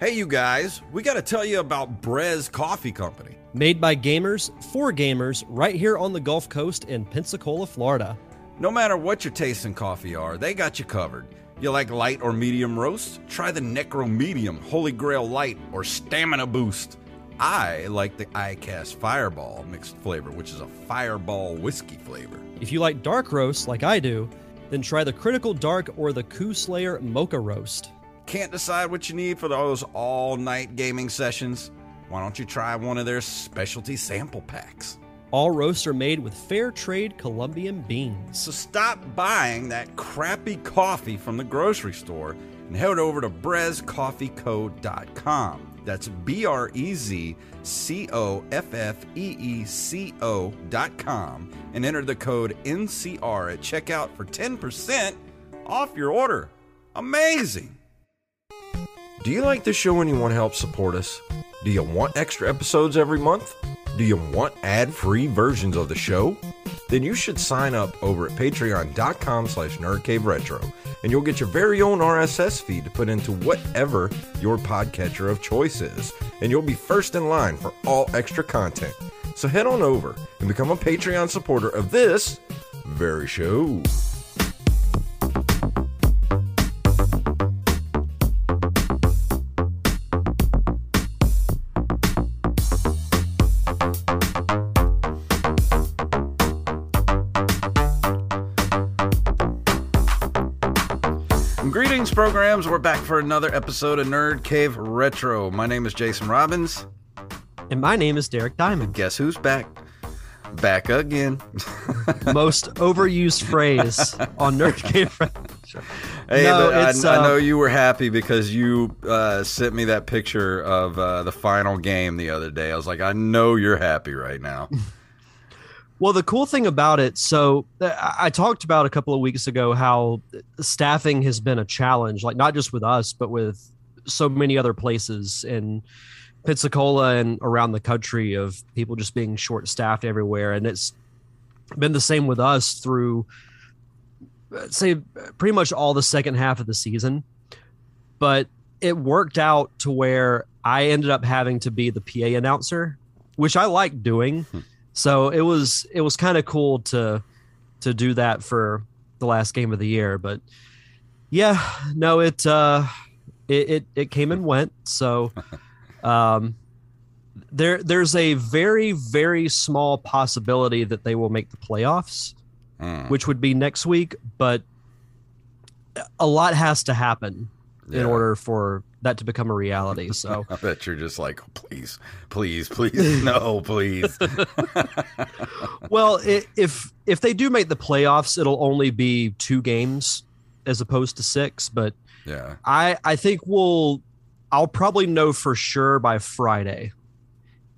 Hey, you guys, we got to tell you about Brez Coffee Company. Made by gamers for gamers right here on the Gulf Coast in Pensacola, Florida. No matter what your taste in coffee are, they got you covered. You like light or medium roast? Try the Necro Medium, Holy Grail Light, or Stamina Boost. I like the ICAST Fireball mixed flavor, which is a fireball whiskey flavor. If you like dark roast like I do, then try the Critical Dark or the Coup Slayer Mocha Roast. Can't decide what you need for those all night gaming sessions? Why don't you try one of their specialty sample packs? All roasts are made with fair trade Colombian beans. So stop buying that crappy coffee from the grocery store and head over to brezcoffeeco.com. That's B R E Z C O F F E E C O dot com and enter the code NCR at checkout for 10% off your order. Amazing! Do you like the show and you want to help support us? Do you want extra episodes every month? Do you want ad-free versions of the show? Then you should sign up over at patreon.com slash nerdcaveretro and you'll get your very own RSS feed to put into whatever your podcatcher of choice is. And you'll be first in line for all extra content. So head on over and become a Patreon supporter of this very show. Programs. We're back for another episode of Nerd Cave Retro. My name is Jason Robbins. And my name is Derek Diamond. Guess who's back? Back again. Most overused phrase on Nerd Cave Retro. Hey, no, I, I, know you were happy because you uh, sent me that picture of uh, the final game the other day. I was like, I know you're happy right now. Well, the cool thing about it, so uh, I talked about a couple of weeks ago how staffing has been a challenge, like not just with us, but with so many other places in Pensacola and around the country of people just being short staffed everywhere. And it's been the same with us through, uh, say, pretty much all the second half of the season. But it worked out to where I ended up having to be the PA announcer, which I like doing. So it was it was kind of cool to to do that for the last game of the year. But yeah, no, it uh, it it, it came and went. So um, there there's a very very small possibility that they will make the playoffs, mm. which would be next week. But a lot has to happen yeah. in order for that to become a reality. So I bet you're just like, please, please, please, no, please. well, if if they do make the playoffs, it'll only be two games as opposed to six. But yeah, I I think we'll I'll probably know for sure by Friday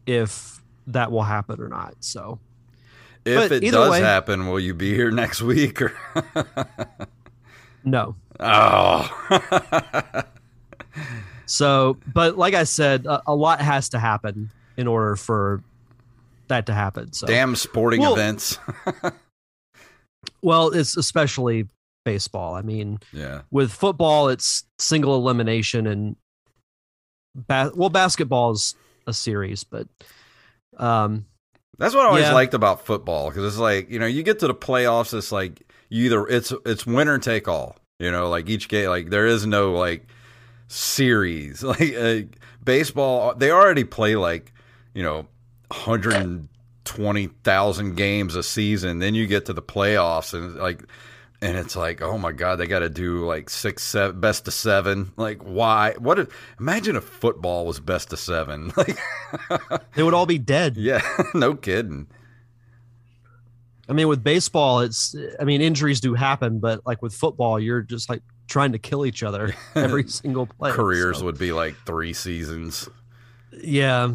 if that will happen or not. So. If but it does way, happen, will you be here next week or no? Oh. so, but like I said, a, a, lot has to happen in order for that to happen. So, damn sporting well, events. well, it's especially baseball. I mean, yeah. With football, it's single elimination, and ba- well, basketball is a series, but um, that's what I always yeah. liked about football because it's like you know you get to the playoffs, it's like you either it's it's winner take all. You know, like each game, like there is no like series. Like uh, baseball, they already play like you know, hundred twenty thousand games a season. Then you get to the playoffs and like, and it's like, oh my god, they got to do like six, seven, best of seven. Like, why? What? If, imagine if football was best of seven. Like, they would all be dead. Yeah, no kidding. I mean, with baseball, it's I mean, injuries do happen, but like with football, you're just like trying to kill each other every single play. Careers so. would be like three seasons. Yeah,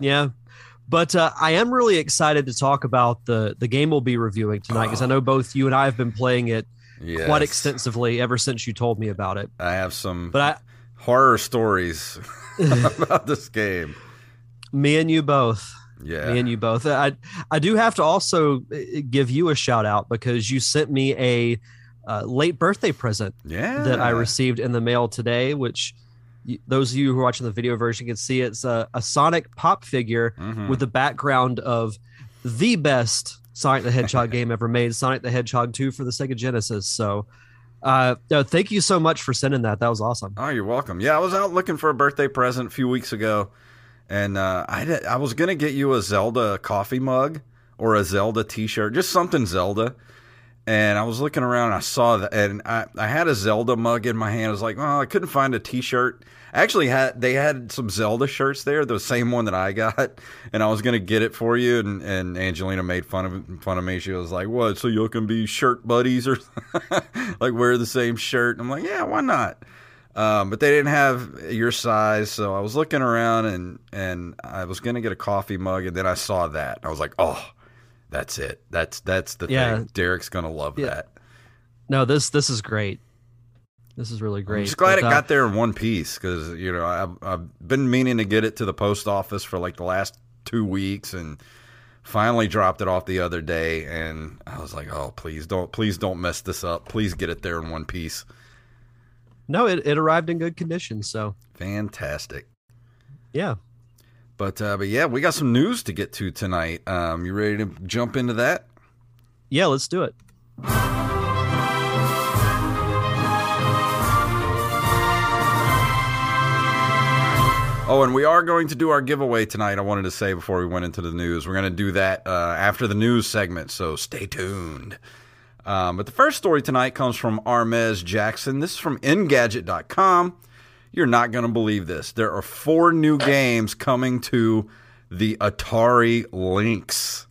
yeah. But uh, I am really excited to talk about the the game we'll be reviewing tonight because oh. I know both you and I have been playing it yes. quite extensively ever since you told me about it. I have some, but I, horror stories about this game. Me and you both. Yeah. Me and you both. I I do have to also uh, give you a shout out because you sent me a uh, late birthday present yeah. that I received in the mail today, which those of you who are watching the video version can see it's a, a Sonic pop figure Mhm. with the background of the best Sonic the Hedgehog game ever made, Sonic the Hedgehog 2 for the Sega Genesis. So, uh, no, thank you so much for sending that. That was awesome. Oh, you're welcome. Yeah, I was out looking for a birthday present a few weeks ago, and uh, I I was gonna get you a Zelda coffee mug or a Zelda T-shirt, just something Zelda. And I was looking around, and I saw that, and I, I had a Zelda mug in my hand. I was like, well, I couldn't find a T-shirt. Actually, had they had some Zelda shirts there, the same one that I got, and I was gonna get it for you. And, and Angelina made fun of fun of me. She was like, "What? So you can be shirt buddies or like wear the same shirt?" I'm like, "Yeah, why not?" Um, but they didn't have your size, so I was looking around and and I was gonna get a coffee mug, and then I saw that. I was like, "Oh, that's it. That's that's the Yeah. thing. Derek's gonna love Yeah. that." No, this this is great. This is really great. I'm just glad But, it uh, got there in one piece because you know I've, I've been meaning to get it to the post office for like the last two weeks and finally dropped it off the other day and I was like, oh please don't please don't mess this up. Please get it there in one piece. No, it, it arrived in good condition. So, Fantastic. yeah. But uh, but yeah, we got some news to get to tonight. Um, you ready to jump into that? Yeah, let's do it. Oh, and we are going to do our giveaway tonight. I wanted to say before we went into the news, we're going to do that uh, after the news segment, so stay tuned. Um, but the first story tonight comes from Armez Jackson. This is from Engadget.com. You're not going to believe this. There are four new games coming to the Atari Lynx.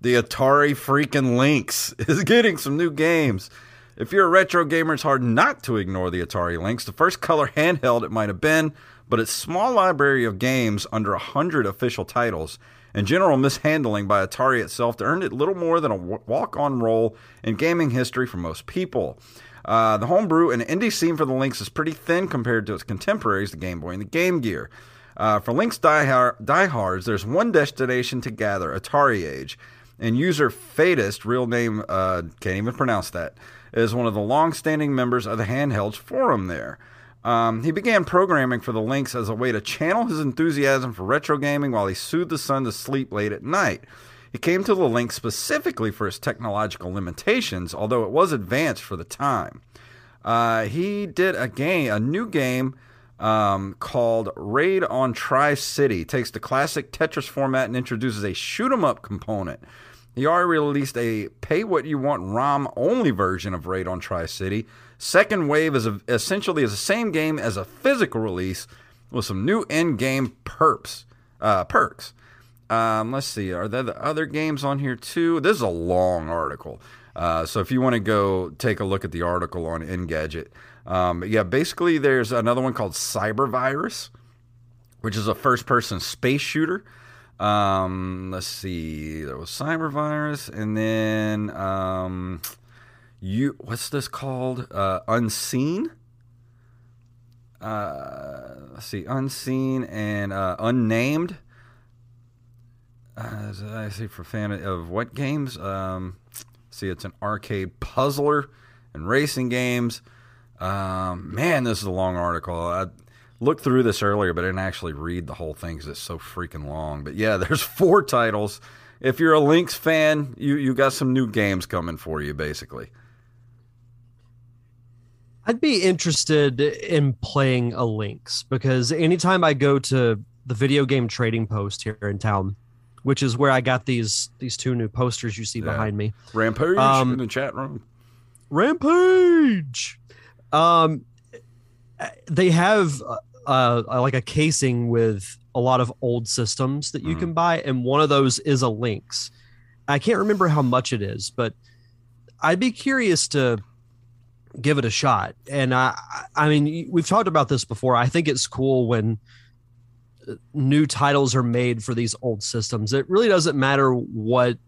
The Atari freaking Lynx is getting some new games. If you're a retro gamer, it's hard not to ignore the Atari Lynx. The first color handheld it might have been, but its small library of games, under 100 official titles, and general mishandling by Atari itself earned it little more than a walk on role in gaming history for most people. Uh, the homebrew and indie scene for the Lynx is pretty thin compared to its contemporaries, the Game Boy and the Game Gear. Uh, for Lynx diehard, diehards, there's one destination to gather AtariAge. And user Fadist, real name, uh, can't even pronounce that, is one of the long standing members of the Handhelds forum there. Um, he began programming for the Lynx as a way to channel his enthusiasm for retro gaming while he soothed the son to sleep late at night. He came to the Lynx specifically for its technological limitations, although it was advanced for the time. Uh, he did a game, a new game um, called Raid on Tri City. Takes the classic Tetris format and introduces a shoot 'em up component. He already released a pay what you want ROM only version of Raid on Tri City. Second Wave is a, essentially is the same game as a physical release with some new in-game perps, uh, perks. Um, let's see, are there the other games on here too? This is a long article, uh, so if you want to go take a look at the article on Engadget, um, yeah, basically there's another one called Cyber Virus, which is a first-person space shooter. Um, let's see, there was Cyber Virus, and then um, you what's this called? Uh, Unseen. Uh, let's see, Unseen and uh, Unnamed. Uh, I see for fan of what games? Um, see, it's an arcade puzzler and racing games. Um, man, this is a long article. I looked through this earlier, but I didn't actually read the whole thing because it's so freaking long. But yeah, there's four titles. If you're a Lynx fan, you you got some new games coming for you, basically. I'd be interested in playing a Lynx because anytime I go to the video game trading post here in town, which is where I got these these two new posters you see Yeah. behind me. Rampage Um, in the chat room. Rampage. Um, they have uh, uh, like a casing with a lot of old systems that you Mhm. can buy, and one of those is a Lynx. I can't remember how much it is, but I'd be curious to give it a shot. And I, I mean, we've talked about this before. I think it's cool when uh, new titles are made for these old systems. It really doesn't matter what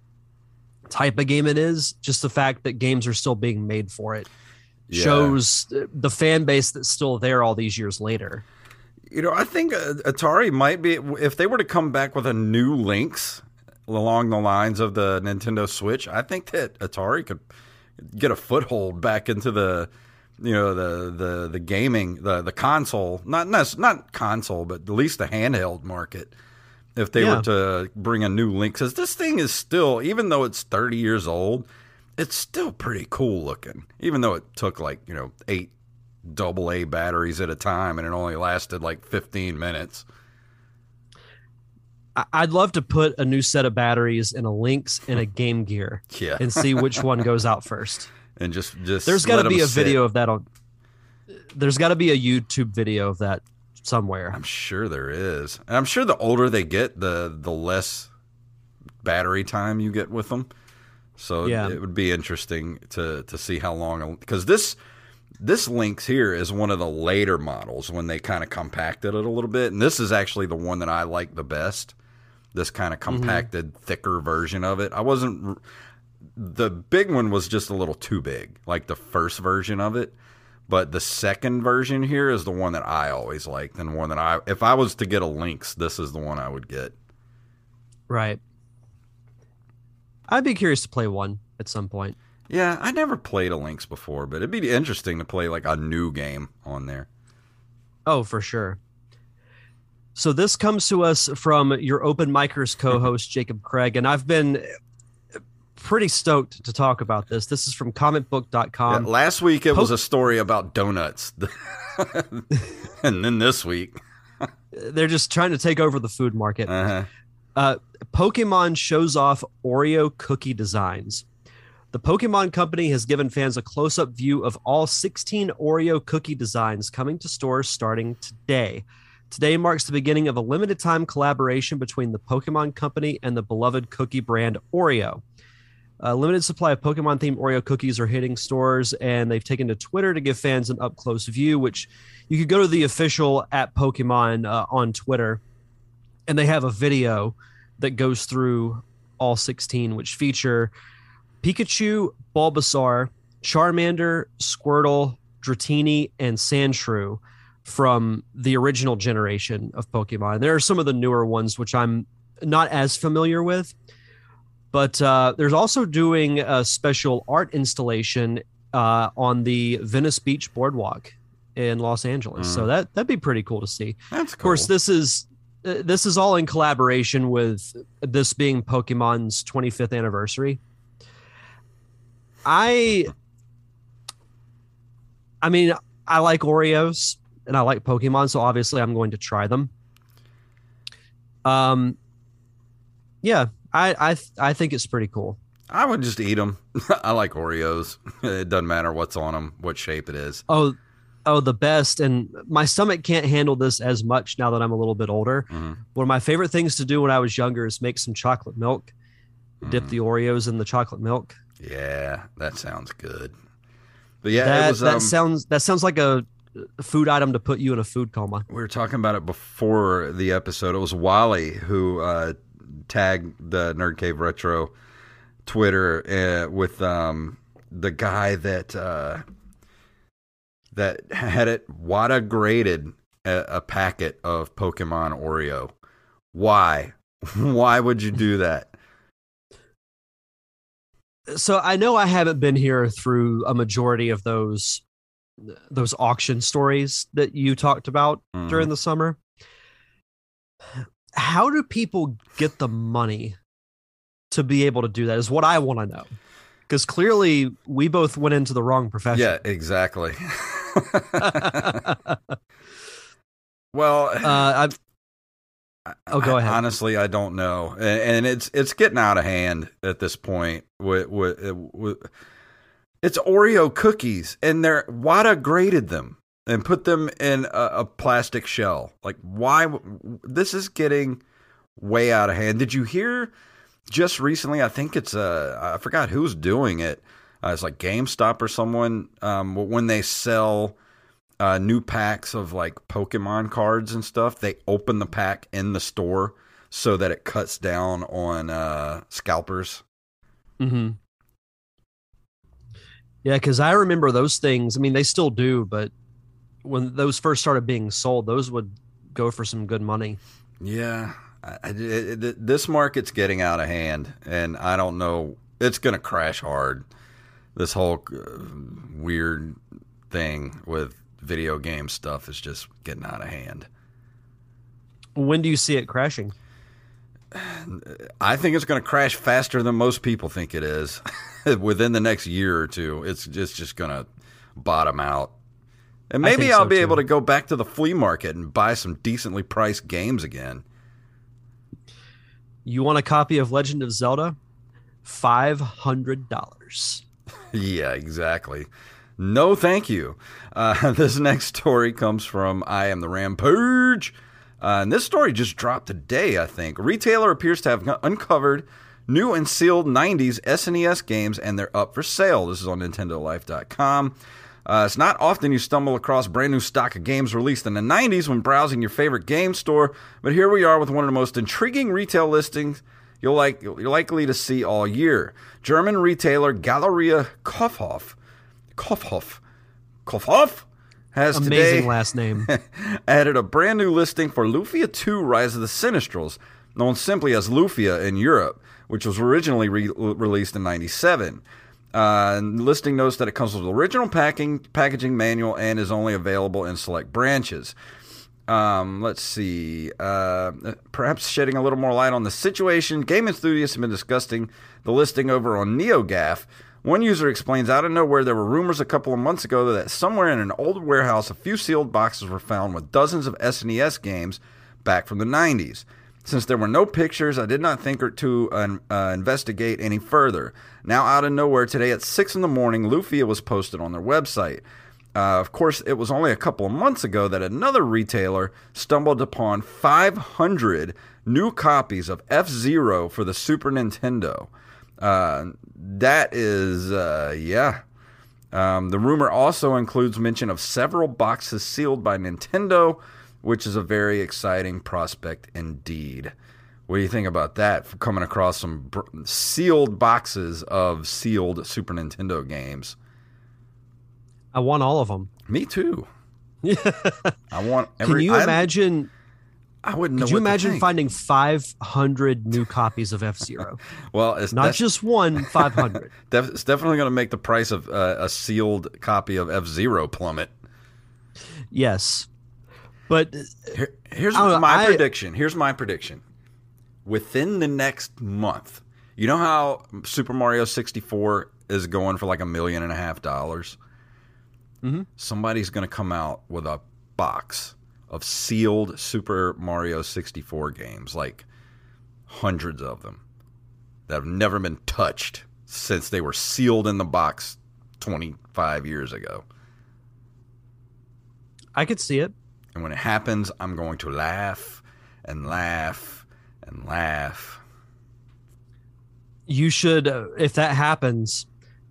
type of game it is, just the fact that games are still being made for it Yeah. shows the fan base that's still there all these years later. You know, I think uh, Atari might be if they were to come back with a new Lynx along the lines of the Nintendo Switch. I think that Atari could get a foothold back into the you know the the the gaming the the console not not not console but at least the handheld market if they Yeah. were to bring a new link. Because this thing is still even though it's 30 years old it's still pretty cool looking. Even though it took like you know eight double a batteries at a time and it only lasted like 15 minutes I'd love to put a new set of batteries in a Lynx and a Game Gear yeah and see which one goes out first. and just just There's got to be a sit. video of that on. There's got to be a YouTube video of that somewhere. I'm sure there is. And I'm sure the older they get, the the less battery time you get with them. So Yeah. it would be interesting to to see how long because this this Lynx here is one of the later models when they kind of compacted it a little bit, and this is actually the one that I like the best. This kind of mm-hmm. compacted, thicker version of it. I wasn't. The big one was just a little too big, like the first version of it. But the second version here is the one that I always liked, and one that I, if I was to get a Lynx, this is the one I would get. Right. I'd be curious to play one at some point. Yeah, I never played a Lynx before, but it'd be interesting to play like a new game on there. Oh, for sure. So this comes to us from your open micers co-host Jacob Craig, and I've been pretty stoked to talk about this. This is from comicbook.com. Yeah, last week it was a story about donuts, and then this week, They're just trying to take over the food market. uh-huh. Uh, Pokemon shows off Oreo cookie designs. The Pokemon Company has given fans a close up view of all 16 Oreo cookie designs coming to stores starting today. Today marks the beginning of a limited time collaboration between the Pokemon Company and the beloved cookie brand Oreo. A limited supply of Pokemon themed Oreo cookies are hitting stores, and they've taken to Twitter to give fans an up close view, which you could go to the official at Pokemon uh, on Twitter, and they have a video that goes through all 16, which feature Pikachu, Bulbasaur, Charmander, Squirtle, Dratini, and Sandshrew from the original generation of Pokemon. There are some of the newer ones which I'm not as familiar with, but uh, there's also doing a special art installation uh, on the Venice Beach Boardwalk in Los Angeles. So Mm. that that'd be pretty cool to see. that's cool. Of course, this is uh, this is all in collaboration with this being Pokemon's 25th anniversary. I I mean, I like Oreos and I like Pokemon, so obviously I'm going to try them. Um yeah, I I th- I think it's pretty cool. I would just eat them. I like Oreos. It doesn't matter what's on them, what shape it is. Oh, oh, the best. And my stomach can't handle this as much now that I'm a little bit older. Mhm. One of my favorite things to do when I was younger is make some chocolate milk, dip Mhm. the Oreos in the chocolate milk. Yeah, that sounds good. But yeah, that it was. that um, sounds that sounds like a food item to put you in a food coma. we were talking about it before the episode. It was Wally who uh, tagged the Nerd Cave Retro Twitter uh, with um, the guy that uh, that had it Wata graded a, a packet of Pokemon Oreo. Why? Why would you do that? So I know I haven't been here through a majority of those those auction stories that you talked about Mhm. during the summer. How do people get the money to be able to do that? Is what I want to know. Because clearly we both went into the wrong profession. Yeah, exactly. uh, well, I've, oh, go I- ahead. Honestly, I don't know, and, and it's it's getting out of hand at this point. With, with, with it's Oreo cookies, and they're Wata graded them and put them in a, a plastic shell. Like, why? This is getting way out of hand. Did you hear just recently? I think it's uh, I forgot who's doing it. Uh, it's like GameStop or someone um, when they sell uh, new packs of like Pokemon cards and stuff. They open the pack in the store so that it cuts down on uh, scalpers. hmm Yeah, because I remember those things. I mean, they still do, but when those first started being sold, those would go for some good money. Yeah, I, I- it- this market's getting out of hand, and I don't know. It's going to crash hard. This whole uh, weird thing with video game stuff is just getting out of hand. When do you see it crashing? I think it's going to crash faster than most people think it is. Within the next year or two, it's just just going to bottom out. And maybe I'll so be too. able to go back to the flea market and buy some decently priced games again. You want a copy of Legend of Zelda? Five hundred dollars. yeah, exactly. No, thank you. Uh, this next story comes from I Am the Rampage. Uh, and this story just dropped today, I think. Retailer appears to have uncovered new and sealed 90s SNES games, and they're up for sale. This is on NintendoLife.com. Uh, it's not often you stumble across brand new stock of games released in the 90s when browsing your favorite game store, but here we are with one of the most intriguing retail listings you'll like you're likely to see all year. German retailer Galeria Kaufhof, Kaufhof, Kaufhof has amazing today last name added a brand new listing for Lufia 2: Rise of the Sinistrals, known simply as Lufia in Europe, which was originally re- released in '97. Uh, listing notes that it comes with original packing, packaging manual and is only available in select branches. Um, let's see. Uh, perhaps shedding a little more light on the situation. Game enthusiasts have been discussing the listing over on NeoGAF. One user explains out of nowhere there were rumors a couple of months ago that somewhere in an old warehouse a few sealed boxes were found with dozens of SNES games back from the 90s. Since there were no pictures, I did not think to uh, investigate any further. Now, out of nowhere, today at 6 in the morning, Lufia was posted on their website. Uh, of course, it was only a couple of months ago that another retailer stumbled upon 500 new copies of F Zero for the Super Nintendo. Uh, that is, uh, yeah. Um, the rumor also includes mention of several boxes sealed by Nintendo which is a very exciting prospect indeed. What do you think about that? For coming across some br- sealed boxes of sealed Super Nintendo games. I want all of them. Me too. I want. Every, Can you I, imagine? I wouldn't know. Could you imagine finding 500 new copies of F Zero? well, it's not just one. 500. it's definitely going to make the price of uh, a sealed copy of F Zero plummet. Yes, but Here, here's my I, prediction. Here's my prediction. Within the next month, you know how Super Mario 64 is going for like a million and a half dollars? Mm-hmm. Somebody's going to come out with a box of sealed Super Mario 64 games, like hundreds of them that have never been touched since they were sealed in the box 25 years ago. I could see it. And when it happens, I'm going to laugh and laugh and laugh. You should, uh, if that happens,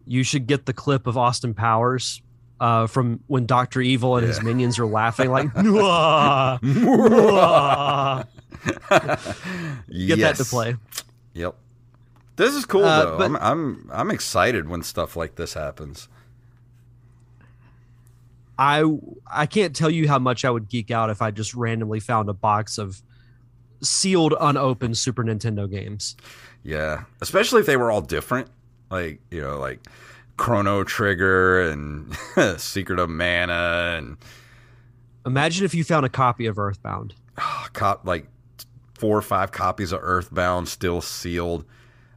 you should get the clip of Austin Powers uh, from when Doctor Evil and yeah. his minions are laughing like, get yes. that to play. Yep. This is cool uh, though. But, I'm I'm I'm excited when stuff like this happens. I I can't tell you how much I would geek out if I just randomly found a box of sealed unopened Super Nintendo games. Yeah, especially if they were all different, like you know, like Chrono Trigger and Secret of Mana, and imagine if you found a copy of Earthbound. Oh, cop like four or five copies of Earthbound still sealed.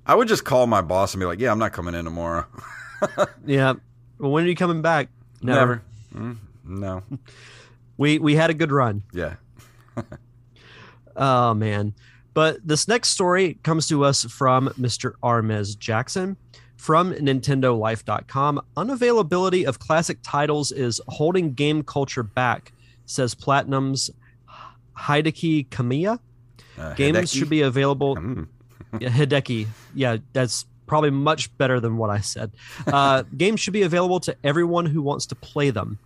I would just call my boss and be like, "Yeah, I'm not coming in tomorrow." yeah. Well, when are you coming back? Never. Never. Mm, no. we we had a good run. Yeah. oh man. But this next story comes to us from Mr. Armez Jackson from NintendoLife.com. Unavailability of classic titles is holding game culture back, says Platinum's Hideki Kamiya. Uh, Games Hideki? should be available. Mm. yeah, Hideki. Yeah, that's probably much better than what I said. Uh, games should be available to everyone who wants to play them.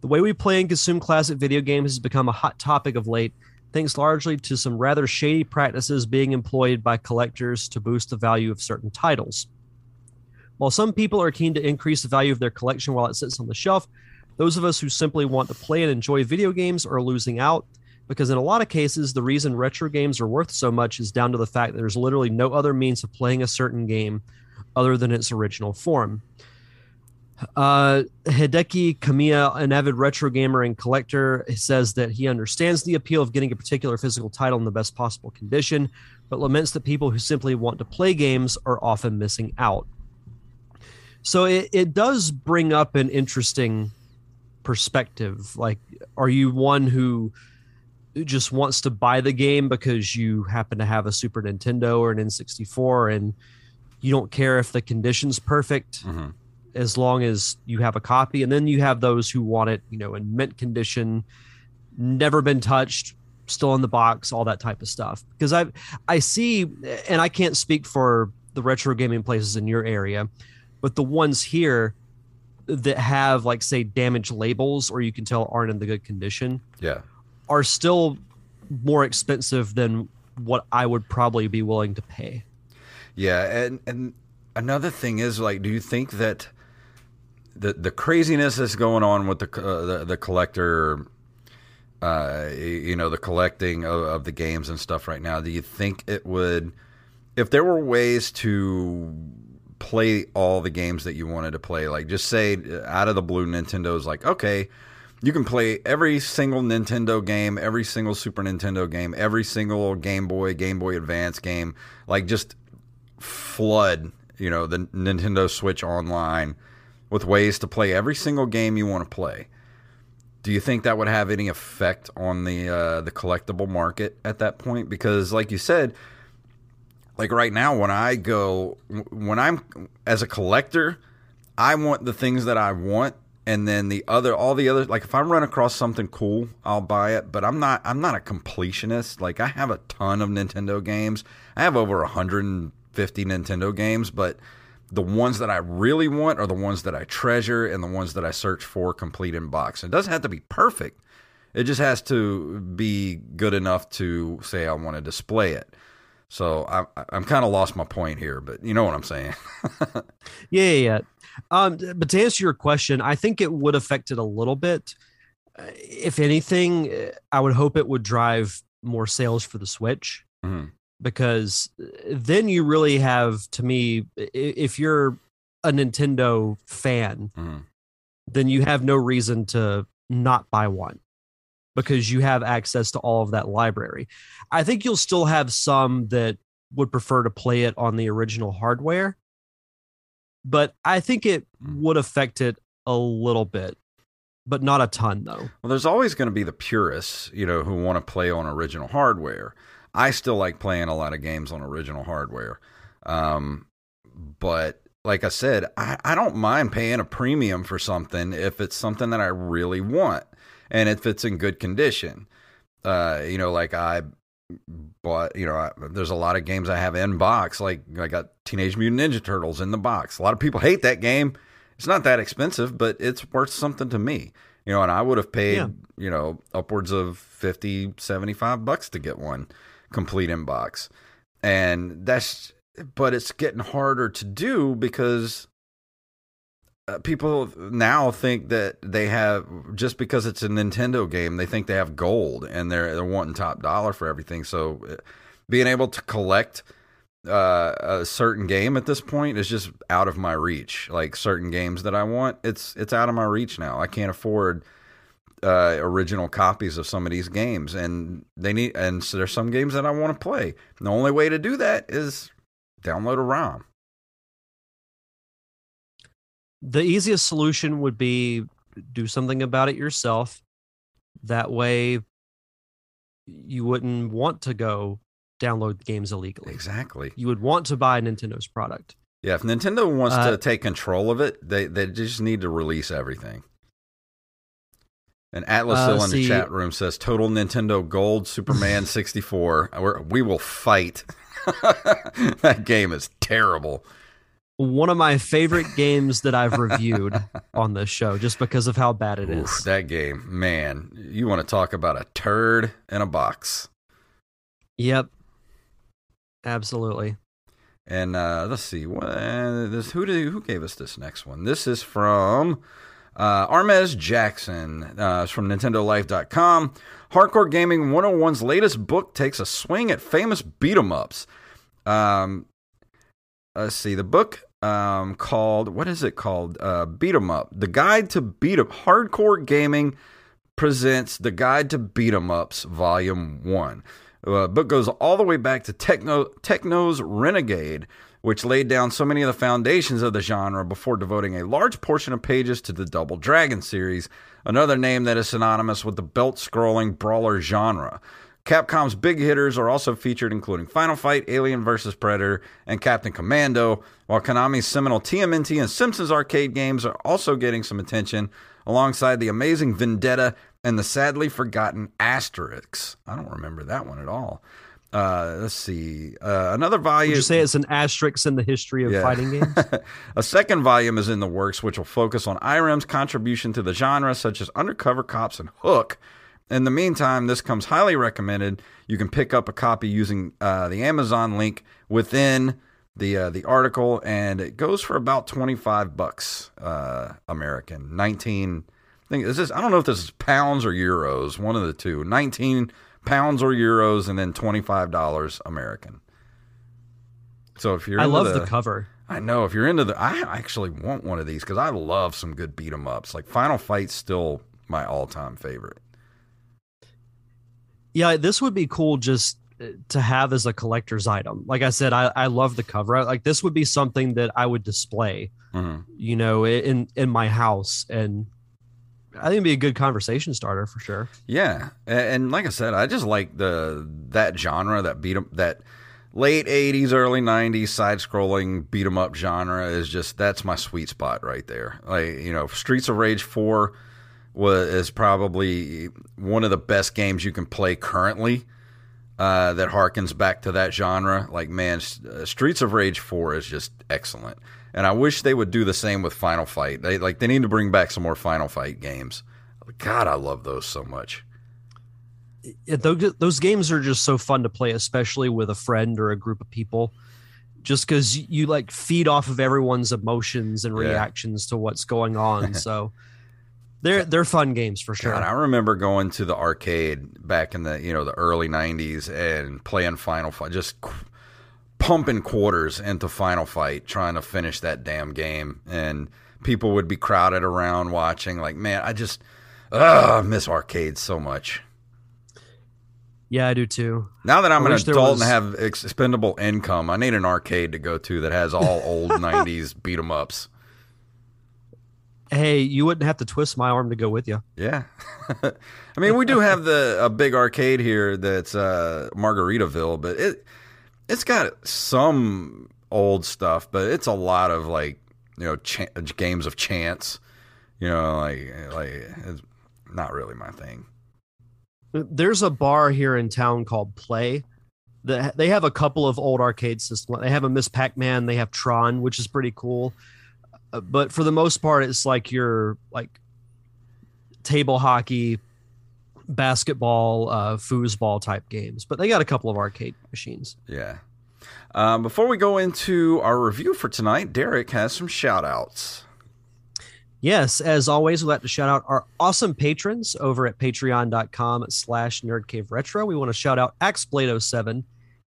The way we play and consume classic video games has become a hot topic of late, thanks largely to some rather shady practices being employed by collectors to boost the value of certain titles. While some people are keen to increase the value of their collection while it sits on the shelf, those of us who simply want to play and enjoy video games are losing out because in a lot of cases, the reason retro games are worth so much is down to the fact that there's literally no other means of playing a certain game other than its original form. Uh, Hideki Kamiya, an avid retro gamer and collector, says that he understands the appeal of getting a particular physical title in the best possible condition, but laments that people who simply want to play games are often missing out. So it, it does bring up an interesting perspective. Like, are you one who just wants to buy the game because you happen to have a Super Nintendo or an N64 and you don't care if the condition's perfect? Mhm. as long as you have a copy. And then you have those who want it, you know, in mint condition, never been touched, still in the box, all that type of stuff. Because I I see, and I can't speak for the retro gaming places in your area, but the ones here that have like say damaged labels or you can tell aren't in the good condition Yeah. are still more expensive than what I would probably be willing to pay. Yeah, and and another thing is like, do you think that the the craziness that's going on with the uh, the, the collector, uh, you know, the collecting of, of the games and stuff right now? Do you think it would, if there were ways to play all the games that you wanted to play, like just say out of the blue, Nintendo's like, okay. You can play every single Nintendo game, every single Super Nintendo game, every single Game Boy, Game Boy Advance game. Like just flood, you know, the Nintendo Switch online with ways to play every single game you want to play. Do you think that would have any effect on the uh, the collectible market at that point? Because, like you said, like right now, when I go, when I'm as a collector, I want the things that I want, and then the other, all the other, like if I run across something cool, I'll buy it. But I'm not, I'm not a completionist. Like I have a ton of Nintendo games. I have over 150 Nintendo games, but the ones that I really want are the ones that I treasure and the ones that I search for complete in box. It doesn't have to be perfect. It just has to be good enough to say I want to display it. So I, I'm kind of lost my point here, but you know what I'm saying. Yeah, yeah, yeah. Um, but to answer your question, I think it would affect it a little bit. Uh, If anything, uh, I would hope it would drive more sales for the Switch Mhm. because uh, then you really have, to me, if you're a Nintendo fan, Mhm. then you have no reason to not buy one because you have access to all of that library. I think you'll still have some that would prefer to play it on the original hardware, but I think it would affect it a little bit, but not a ton though. Well, there's always going to be the purists, you know, who want to play on original hardware. I still like playing a lot of games on original hardware. Um, but like I said, I, I don't mind paying a premium for something if it's something that I really want and if it's in good condition. Uh, you know, like I bought, you know, I, there's a lot of games I have in box. Like I got Teenage Mutant Ninja Turtles in the box. A lot of people hate that game. It's not that expensive, but it's worth something to me. You know, and I would have paid, Yeah. you know, upwards of 50, 75 bucks to get one complete in box. And that's, but it's getting harder to do because uh, people now think that they have just because it's a Nintendo game, they think they have gold and they're they're wanting top dollar for everything. So uh, being able to collect uh, a certain game at this point is just out of my reach. Like certain games that I want, it's it's out of my reach now. I can't afford uh, original copies of some of these games, and they need. And so there's some games that I want to play. The only way to do that is download a ROM. The easiest solution would be do something about it yourself. That way you wouldn't want to go download games illegally. Exactly. You would want to buy Nintendo's product. Yeah, if Nintendo wants Uh, to take control of it, they they just need to release everything. And Atlas Uh, still in the chat room says total Nintendo Gold Superman 64. We're, we will fight. that game is terrible. One of my favorite games that I've reviewed on this show just because of how bad it is. Oof, that game, man. You want to talk about a turd in a box. Yep. Absolutely. And uh, let's see, what, uh, this who did, who gave us this next one? This is from uh, Armez Jackson. Uh, it's from NintendoLife.com. Hardcore Gaming 101's latest book takes a swing at famous beat 'em ups. Um, let's see, the book um, called what is it called? Uh, beat 'em up. The Guide to Beat 'em Hardcore Gaming presents The Guide to Beat 'em Ups, Volume One. Uh, book goes all the way back to Techno Techno's Renegade, which laid down so many of the foundations of the genre before devoting a large portion of pages to the Double Dragon series, another name that is synonymous with the belt-scrolling brawler genre. Capcom's big hitters are also featured, including Final Fight, Alien vs. Predator, and Captain Commando, while Konami's seminal TMNT and Simpsons arcade games are also getting some attention, alongside the amazing Vendetta and the sadly forgotten Asterix. I don't remember that one at all. Uh, let's see. Uh, another volume. Would you say it's an asterisk in the history of Yeah. fighting games? a second volume is in the works, which will focus on IREM's contribution to the genre, such as Undercover Cops and Hook. In the meantime, this comes highly recommended. You can pick up a copy using uh, the Amazon link within the uh, the article, and it goes for about twenty five bucks uh, American. Nineteen. I think is this. I don't know if this is pounds or euros. One of the two. Nineteen pounds or euros, and then twenty five dollars American. So if you're I love the cover. I know if you're into the, I actually want one of these because I love some good beat 'em ups. Like Final Fight's still my all time favorite. Yeah, this would be cool just uh, to have as a collector's item. Like I said, I, I love the cover. I- Like this would be something that I would display, Mhm. you know, in in my house, and I think it'd be a good conversation starter for sure. Yeah, and, and like I said, I just like the that genre that beat 'em that late '80s, early '90s side scrolling beat 'em up genre is just that's my sweet spot right there. Like you know, Streets of Rage Four was is probably one of the best games you can play currently. uh, that harkens back to that genre. Like, man, uh, Streets of Rage 4 is just excellent. And I wish they would do the same with Final Fight. They like they need to bring back some more Final Fight games. God, I love those so much. it- those, those games are just so fun to play, especially with a friend or a group of people. Just because you like feed off of everyone's emotions and Yeah. reactions to what's going on, so they're they're fun games for sure. God, I remember going to the arcade back in the you know the early '90s and playing Final Fight, just qu- pumping quarters into Final Fight, trying to finish that damn game, and people would be crowded around watching. Like, man, I just, ugh, miss arcades so much. yeah, I do too. Now that I'm I an adult was- and have expendable income, I need an arcade to go to that has all old '90s beat 'em ups. Hey, you wouldn't have to twist my arm to go with you. Yeah, I mean we do have the a big arcade here that's uh, Margaritaville, but it it's got some old stuff, but it's a lot of like you know ch- games of chance. You know, like like it's not really my thing. There's a bar here in town called Play. That they have a couple of old arcade systems. They have a Miss Pac-Man. They have Tron, which is pretty cool. Uh, But for the most part, it's like your like table hockey, basketball, uh, foosball type games. But they got a couple of arcade machines. Yeah. Um, before we go into our review for tonight, Derek has some shout outs. Yes, as always, we'd like to shout out our awesome patrons over at patreon.com slash nerdcaveretro. We want to shout out Axblade07,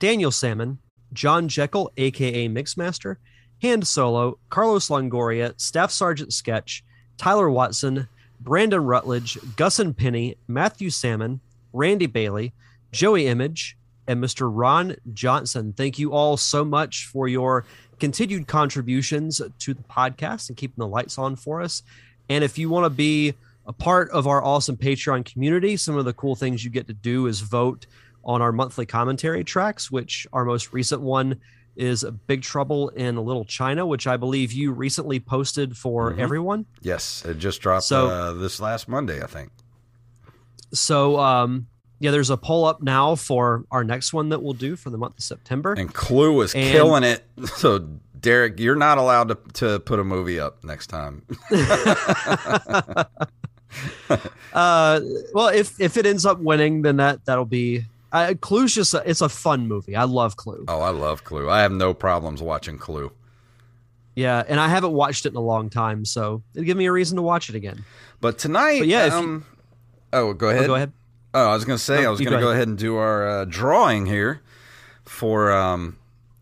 Daniel Salmon, John Jekyll, aka Mixmaster, Hand Solo, Carlos Longoria, Staff Sergeant Sketch, Tyler Watson, Brandon Rutledge, Gus and Penny, Matthew Salmon, Randy Bailey, Joey Image, and Mr. Ron Johnson. Thank you all so much for your continued contributions to the podcast and keeping the lights on for us. And if you want to be a part of our awesome Patreon community, some of the cool things you get to do is vote on our monthly commentary tracks, which our most recent one is a Big Trouble in Little China, which I believe you recently posted for Mhm. everyone. Yes, it just dropped So- uh, this last Monday, I think. So, um, yeah, there's a poll up now for our next one that we'll do for the month of September. And Clue is And- killing it. So, Derek, you're not allowed to, to put a movie up next time. uh, well, if if it ends up winning, then that that'll be. Uh, Clue's just a, it's a fun movie. I love Clue. Oh, I love Clue. I have no problems watching Clue. Yeah, and I haven't watched it in a long time, so it'd give me a reason to watch it again. But tonight, But yeah, if you- um, oh, go Oh, ahead. go ahead. Oh, I was going to say, No, I was going to go go ahead and do our uh, drawing here for um,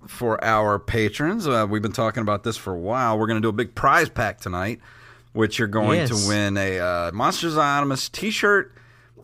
for our patrons. Uh, we've been talking about this for a while. We're going to do a big prize pack tonight, which you're going Yes. to win a uh, Monsters Anonymous T-shirt,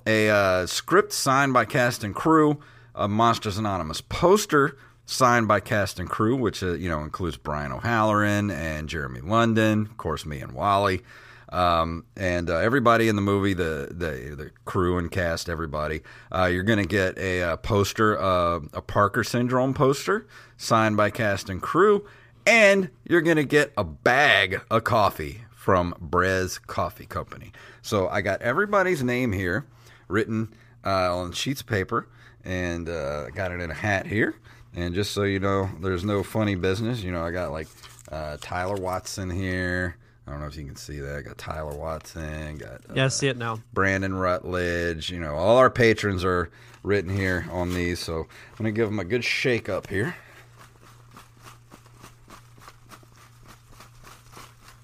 a uh, script signed by cast and crew, a Monsters Anonymous poster signed by cast and crew, which uh, you know includes Brian O'Halloran and Jeremy London, of course, me and Wally. Um, and uh, everybody in the movie, the, the the crew and cast, everybody, uh, you're going to get a, uh poster, uh, a Parker Syndrome poster signed by cast and crew, and you're going to get a bag of coffee from Brez Coffee Company. So I got everybody's name here written uh, on sheets of paper, and uh, got it in a hat here. And just so you know, there's no funny business. You know, I got like uh, Tyler Watson here. I don't know if you can see that. I got Tyler Watson, got uh, Yeah, I see it now. Brandon Rutledge. You know, all our patrons are written here on these. So I'm going to give them a good shake up here.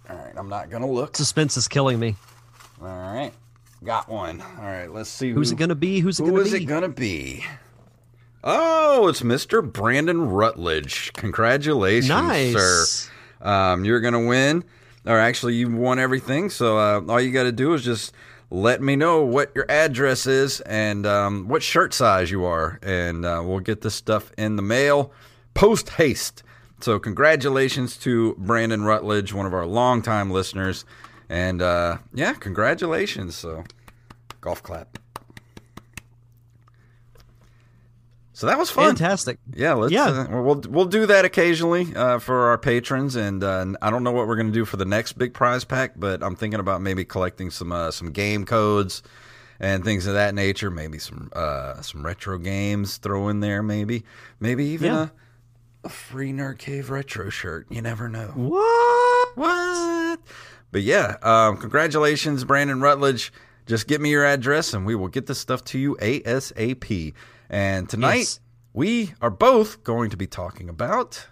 All right, I'm not going to look. Suspense is killing me. All right, got one. All right, let's see Who's who, it gonna be? Who's it who gonna is be? it going to be? Oh, it's Mr. Brandon Rutledge. Congratulations, nice. sir. Um, you're going to win. Or actually, you won everything. So uh, all you got to do is just let me know what your address is and um, what shirt size you are, and uh, we'll get this stuff in the mail post haste. So congratulations to Brandon Rutledge, one of our longtime listeners, and uh, yeah, congratulations. So golf clap. So that was fun. Fantastic. Yeah, let's. Yeah. Uh, we'll we'll do that occasionally uh, for our patrons, and uh, I don't know what we're going to do for the next big prize pack, but I'm thinking about maybe collecting some uh, some game codes and things of that nature. Maybe some uh, some retro games throw in there. Maybe maybe even Yeah. a, a free Nerd Cave retro shirt. You never know. What? What? But yeah, um, congratulations, Brandon Rutledge. Just get me your address and we will get this stuff to you ASAP. And tonight, Yes. we are both going to be talking about.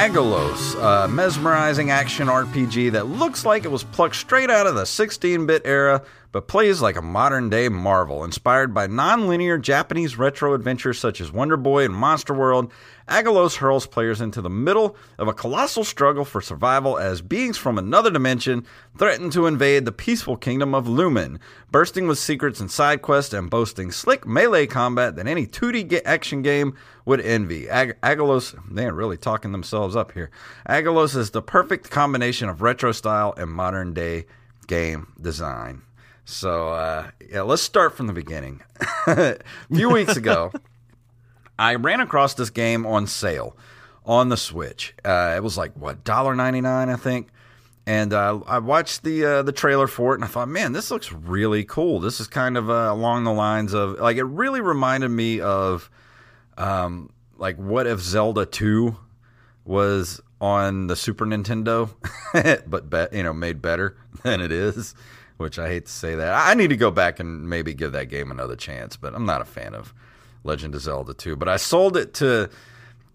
Aggelos, a mesmerizing action RPG that looks like it was plucked straight out of the 16 bit era, but plays like a modern day marvel. Inspired by non linear Japanese retro adventures such as Wonder Boy and Monster World, Aggelos hurls players into the middle of a colossal struggle for survival as beings from another dimension threaten to invade the peaceful kingdom of Lumen, bursting with secrets and side quests and boasting slick melee combat that any 2D ga- action game would envy. Ag- Aggelos, they're really talking themselves up here. Aggelos is the perfect combination of retro style and modern day game design. So, uh, yeah, let's start from the beginning. a few weeks ago, I ran across this game on sale on the Switch. Uh, it was like what dollar ninety nine, I think. And uh, I watched the uh, the trailer for it, and I thought, man, this looks really cool. This is kind of uh, along the lines of like it really reminded me of um, like what if Zelda two was on the Super Nintendo, but be- you know made better than it is. Which I hate to say that. I need to go back and maybe give that game another chance, but I'm not a fan of Legend of Zelda 2. But I sold it to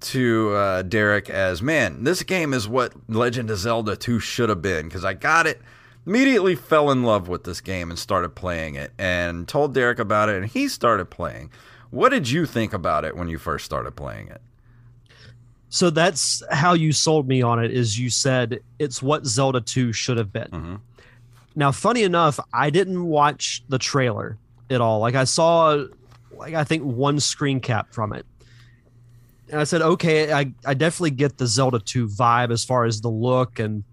to uh, Derek as man, this game is what Legend of Zelda 2 should have been because I got it. Immediately fell in love with this game and started playing it, and told Derek about it, and he started playing. What did you think about it when you first started playing it? So that's how you sold me on it. Is you said it's what Zelda Two should have been. Mhm. Now, funny enough, I didn't watch the trailer at all. Like I saw, like I think one screen cap from it, and I said, okay, I I definitely get the Zelda Two vibe as far as the look, and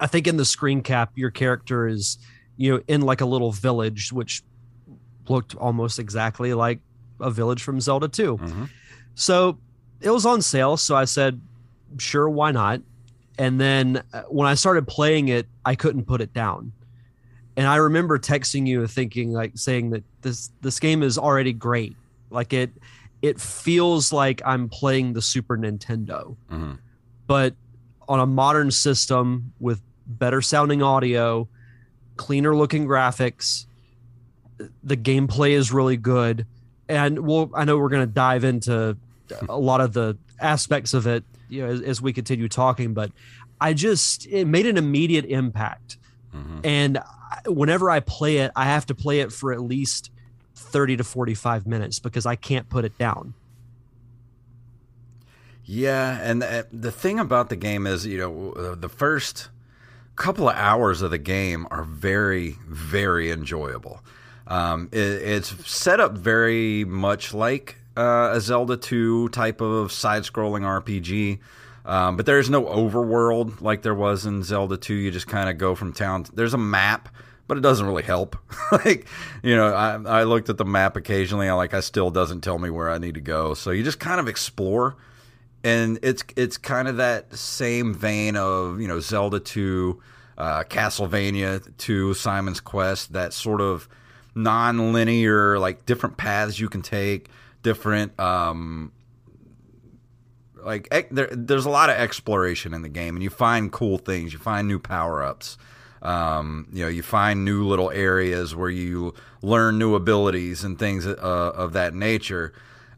I think in the screen cap, your character is you know in like a little village, which looked almost exactly like a village from Zelda Two. Mhm. So it was on sale. So I said, sure, why not? And then uh, when I started playing it, I couldn't put it down. And I remember texting you thinking like saying that this this game is already great. Like it it feels like I'm playing the Super Nintendo, Mhm. but on a modern system with better sounding audio cleaner looking graphics. The gameplay is really good, and we'll. I know we're going to dive into a lot of the aspects of it, you know, as, as we continue talking. But I just it made an immediate impact, mm-hmm. and whenever I play it, I have to play it for at least thirty to forty-five minutes because I can't put it down. Yeah, and the, the thing about the game is, you know, the first couple of hours of the game are very, very enjoyable. Um, it, it's set up very much like uh, a Zelda 2 type of side scrolling RPG. Um, but there's no overworld like there was in Zelda 2. You just kind of go from town. There's a map, but it doesn't really help. like, you know, I, I looked at the map occasionally. I like, I still doesn't tell me where I need to go. So you just kind of explore and it's it's kind of that same vein of you know Zelda 2, uh, Castlevania 2, Simon's Quest, that sort of non-linear like different paths you can take, different um, like there, there's a lot of exploration in the game, and you find cool things, you find new power ups. Um, you know, you find new little areas where you learn new abilities and things uh, of that nature.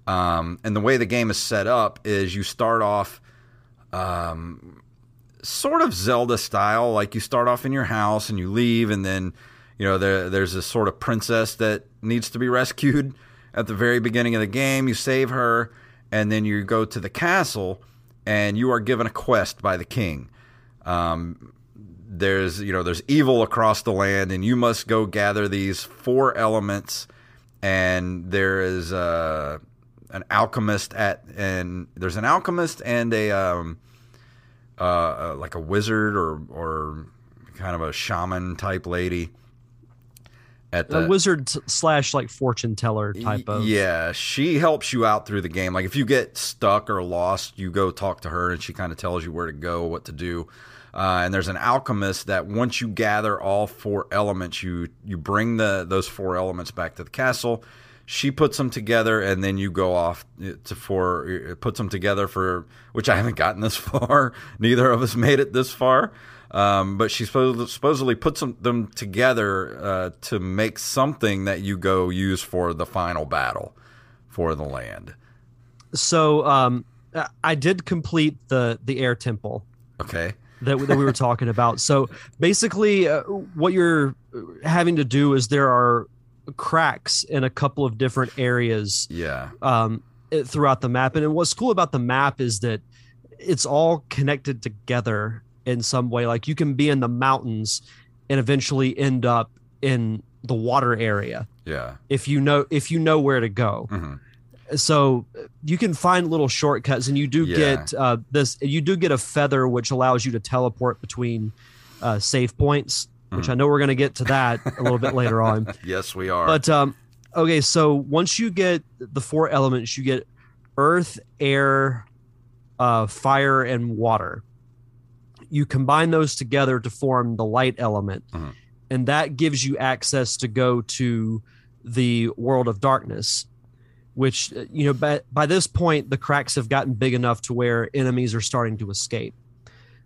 Um, and the way the game is set up is you start off um, sort of Zelda style, like you start off in your house and you leave, and then you know there, there's this sort of princess that needs to be rescued at the very beginning of the game. You save her, and then you go to the castle, and you are given a quest by the king. Um, there's you know there's evil across the land, and you must go gather these four elements, and there is uh, an alchemist at and there's an alchemist and a um uh, uh like a wizard or or kind of a shaman type lady at the a wizard slash like fortune teller type of yeah she helps you out through the game like if you get stuck or lost you go talk to her and she kind of tells you where to go what to do uh, and there's an alchemist that once you gather all four elements you you bring the those four elements back to the castle she puts them together and then you go off to for puts them together for which I haven't gotten this far. Neither of us made it this far. Um, but she supposedly puts them, them together uh, to make something that you go use for the final battle for the land. So um, I did complete the the air temple. Okay. That, that we were talking about. So basically, uh, what you're having to do is there are cracks in a couple of different areas. Yeah. Um, throughout the map, and what's cool about the map is that it's all connected together in some way. Like you can be in the mountains and eventually end up in the water area. Yeah. If you know if you know where to go. Mm-hmm so you can find little shortcuts and you do yeah. get uh, this you do get a feather which allows you to teleport between uh, save points which I know we're going to get to that a little bit later on. Yes, we are. But um, okay, so once you get the four elements, you get earth, air, uh, fire, and water. You combine those together to form the light element, mm-hmm. and that gives you access to go to the world of darkness. Which you know, by, by this point, the cracks have gotten big enough to where enemies are starting to escape.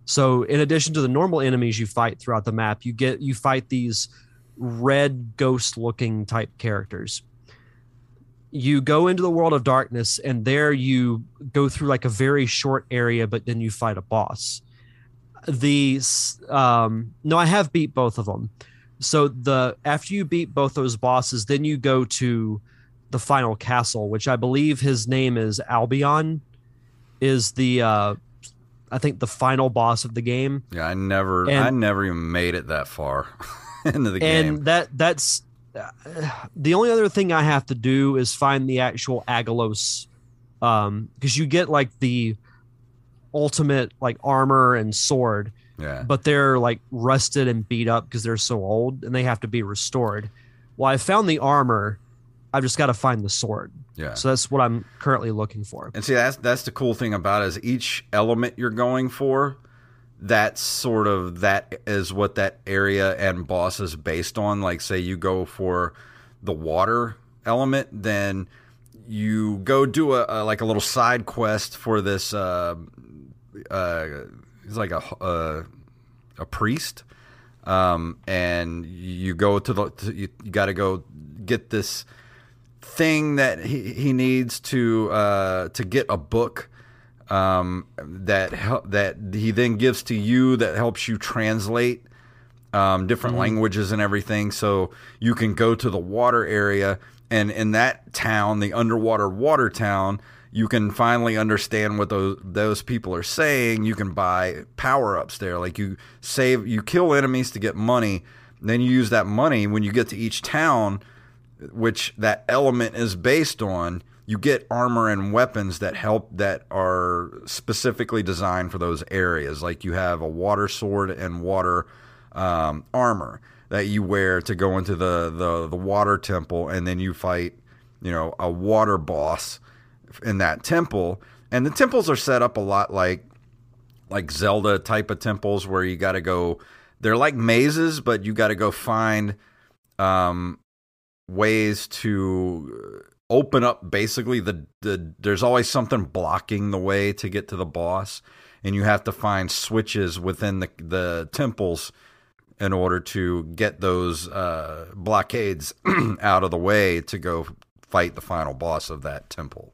So in addition to the normal enemies you fight throughout the map, you get you fight these red ghost looking type characters. You go into the world of darkness and there you go through like a very short area but then you fight a boss. These um no I have beat both of them. So the after you beat both those bosses then you go to the final castle which I believe his name is Albion is the uh I think the final boss of the game. Yeah, I never, and, I never even made it that far into the game. And that that's uh, the only other thing I have to do is find the actual Aggelos, um, because you get like the ultimate like armor and sword. Yeah. But they're like rusted and beat up because they're so old and they have to be restored. Well, I found the armor. I've just got to find the sword. Yeah. So that's what I'm currently looking for. And see, that's that's the cool thing about it is each element you're going for, that's sort of that is what that area and boss is based on. Like, say you go for the water element, then you go do a, a like a little side quest for this. Uh, uh, he's like a a, a priest um, and you go to the to, you, you got to go get this thing that he, he needs to uh, to get a book um, that hel- that he then gives to you that helps you translate um, different Mm-hmm. languages and everything. So you can go to the water area, and in that town, the underwater water town, you can finally understand what those those people are saying. You can buy power ups there, like you save, you kill enemies to get money. Then you use that money when you get to each town, which that element is based on. You get armor and weapons that help that are specifically designed for those areas. Like you have a water sword and water um, armor that you wear to go into the, the the water temple, and then you fight, you know, a water boss in that temple. And the temples are set up a lot like like Zelda type of temples where you got to go. They're like mazes, but you got to go find um, ways to open up. Basically, the the there's always something blocking the way to get to the boss, and you have to find switches within the the temples in order to get those uh, blockades out of the way to go fight the final boss of that temple.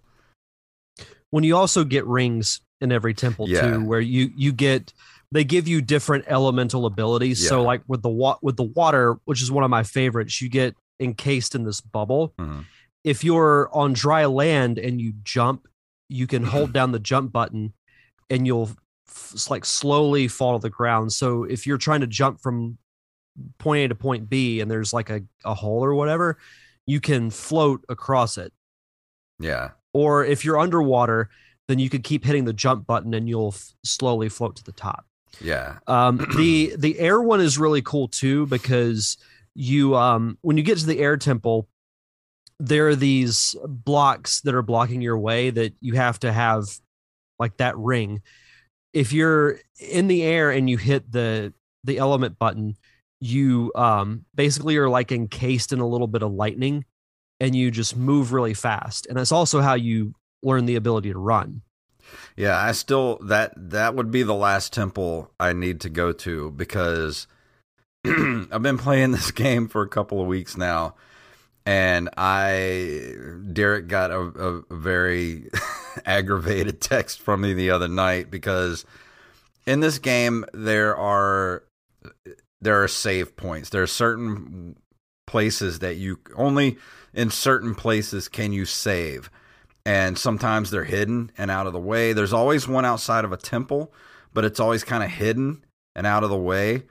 When you also get rings in every temple Yeah. too where you you get they give you different elemental abilities. So like with the wa- with the water which is one of my favorites you get encased in this bubble. Mhm. if you're on dry land and you jump you can hold down the jump button and you'll f- like slowly fall to the ground. So if you're trying to jump from point A to point B and there's like a, a hole or whatever you can float across it. Yeah, or if you're underwater then you could keep hitting the jump button and you'll f- slowly float to the top. Yeah, um, the the air one is really cool too because you um, when you get to the air temple there are these blocks that are blocking your way that you have to have like that ring. If you're in the air and you hit the the element button you um basically are like encased in a little bit of lightning and you just move really fast and that's also how you learn the ability to run yeah. I still that that would be the last temple I need to go to because I've been playing this game for a couple of weeks now, and I Derek got a, a very aggravated text from me the other night because in this game there are there are save points. There are certain places that you only in certain places can you save. And sometimes they're hidden and out of the way. There's always one outside of a temple, but it's always kind of hidden and out of the way.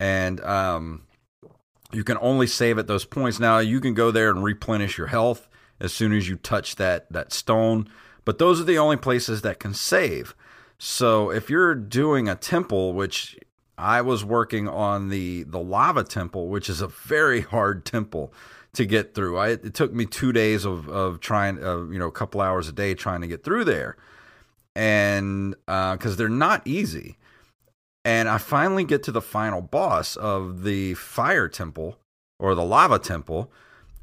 And um, you can only save at those points. Now you can go there and replenish your health as soon as you touch that that stone. But those are the only places that can save. So if you're doing a temple, which I was working on the the lava temple, which is a very hard temple to get through. I, it took me two days of of trying, uh, you know, a couple hours a day trying to get through there, and because they're not easy. And I finally get to the final boss of the fire temple or the lava temple,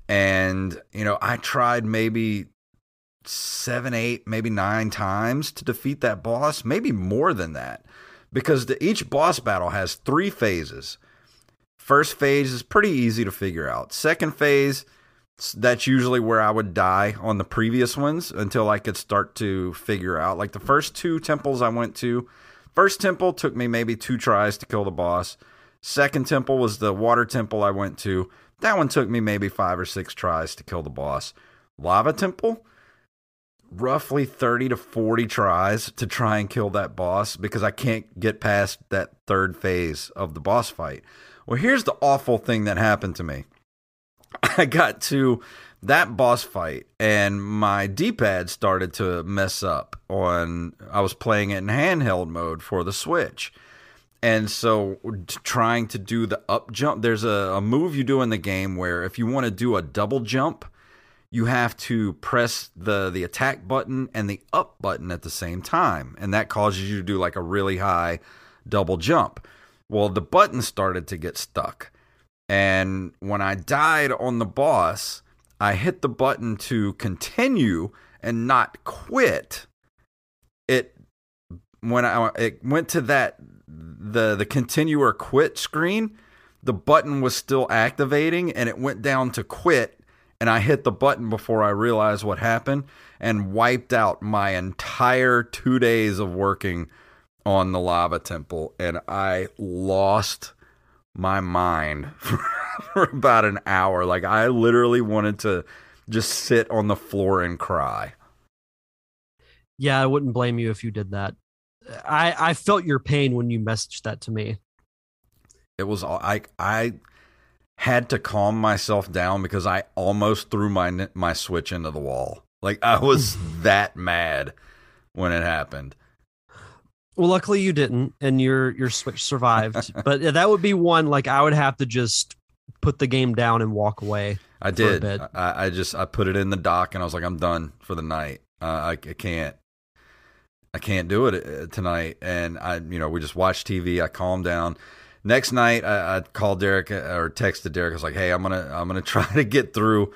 and you know, I tried maybe seven, eight, maybe nine times to defeat that boss, maybe more than that, because the, each boss battle has three phases. First phase is pretty easy to figure out. Second phase, that's usually where I would die on the previous ones until I could start to figure out. Like the first two temples I went to, first temple took me maybe two tries to kill the boss. Second temple was the water temple I went to. That one took me maybe five or six tries to kill the boss. Lava temple, roughly 30 to 40 tries to try and kill that boss because I can't get past that third phase of the boss fight. Well, here's the awful thing that happened to me. I got to that boss fight and my D-pad started to mess up on I was playing it in handheld mode for the Switch. And so trying to do the up jump, there's a, a move you do in the game where if you want to do a double jump, you have to press the the attack button and the up button at the same time and that causes you to do like a really high double jump well the button started to get stuck. And when i died on the boss i hit the button to continue and not quit. It when i it went to that the the continue or quit screen the button was still activating and it went down to quit and I hit the button before I realized what happened and wiped out my entire 2 days of working on the lava temple and I lost my mind for, for about an hour like I literally wanted to just sit on the floor and cry. Yeah, I wouldn't blame you if you did that. I I felt your pain when you messaged that to me. It was I I had to calm myself down because I almost threw my my switch into the wall. Like I was that mad when it happened. Well, luckily you didn't, and your your switch survived. but that would be one like I would have to just put the game down and walk away. I did. I, I, just I put it in the dock and I was like, I'm done for the night. Uh, I, I can't. I can't do it uh, tonight. And I, you know, we just watched TV. I calmed down. Next night, I, I called Derek uh, or texted Derek. I was like, "Hey, I'm gonna, I'm gonna try to get through,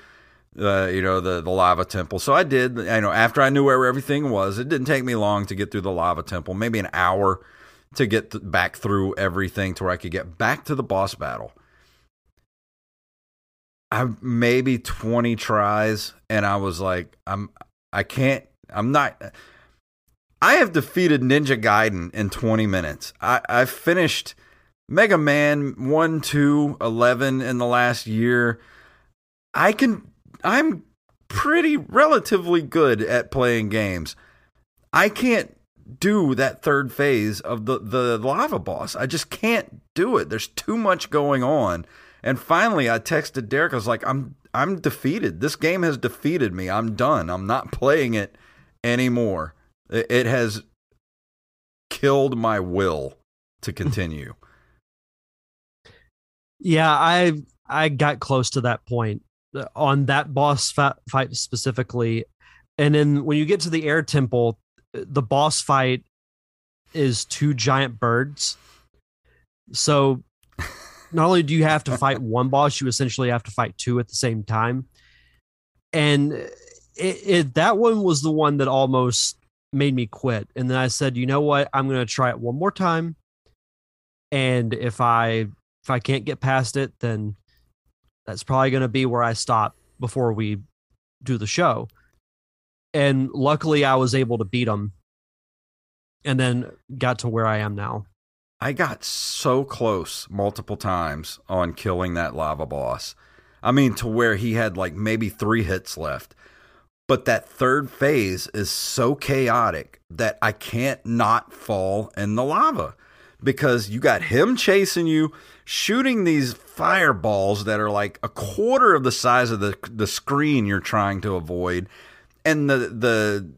uh, you know, the the lava temple." So I did. You know, after I knew where everything was, it didn't take me long to get through the lava temple. Maybe an hour to get th- back through everything to where I could get back to the boss battle. I maybe 20 tries and I was like I'm I can't I'm not I have defeated Ninja Gaiden in 20 minutes. I I finished Mega Man 1 2 11 in the last year. I can I'm pretty relatively good at playing games. I can't do that third phase of the the lava boss. I just can't do it. There's too much going on and finally, I texted Derek. I was like, "I'm I'm defeated. This game has defeated me. I'm done. I'm not playing it anymore. It, it has killed my will to hmm. continue." yeah, I I got close to that point on that boss fight specifically, and then when you get to the air temple, the boss fight is two giant birds. So not only do you have to fight one boss, you essentially have to fight two at the same time. And it, it, that one was the one that almost made me quit. And then I said, you know what? I'm going to try it one more time. And if I if I can't get past it, then that's probably going to be where I stop before we do the show. And luckily, I was able to beat him, and then got to where I am now. I got so close multiple times on killing that lava boss. I mean, to where he had like maybe three hits left. But that third phase is so chaotic that I can't not fall in the lava because you got him chasing you, shooting these fireballs that are like a quarter of the size of the the screen you're trying to avoid, and the the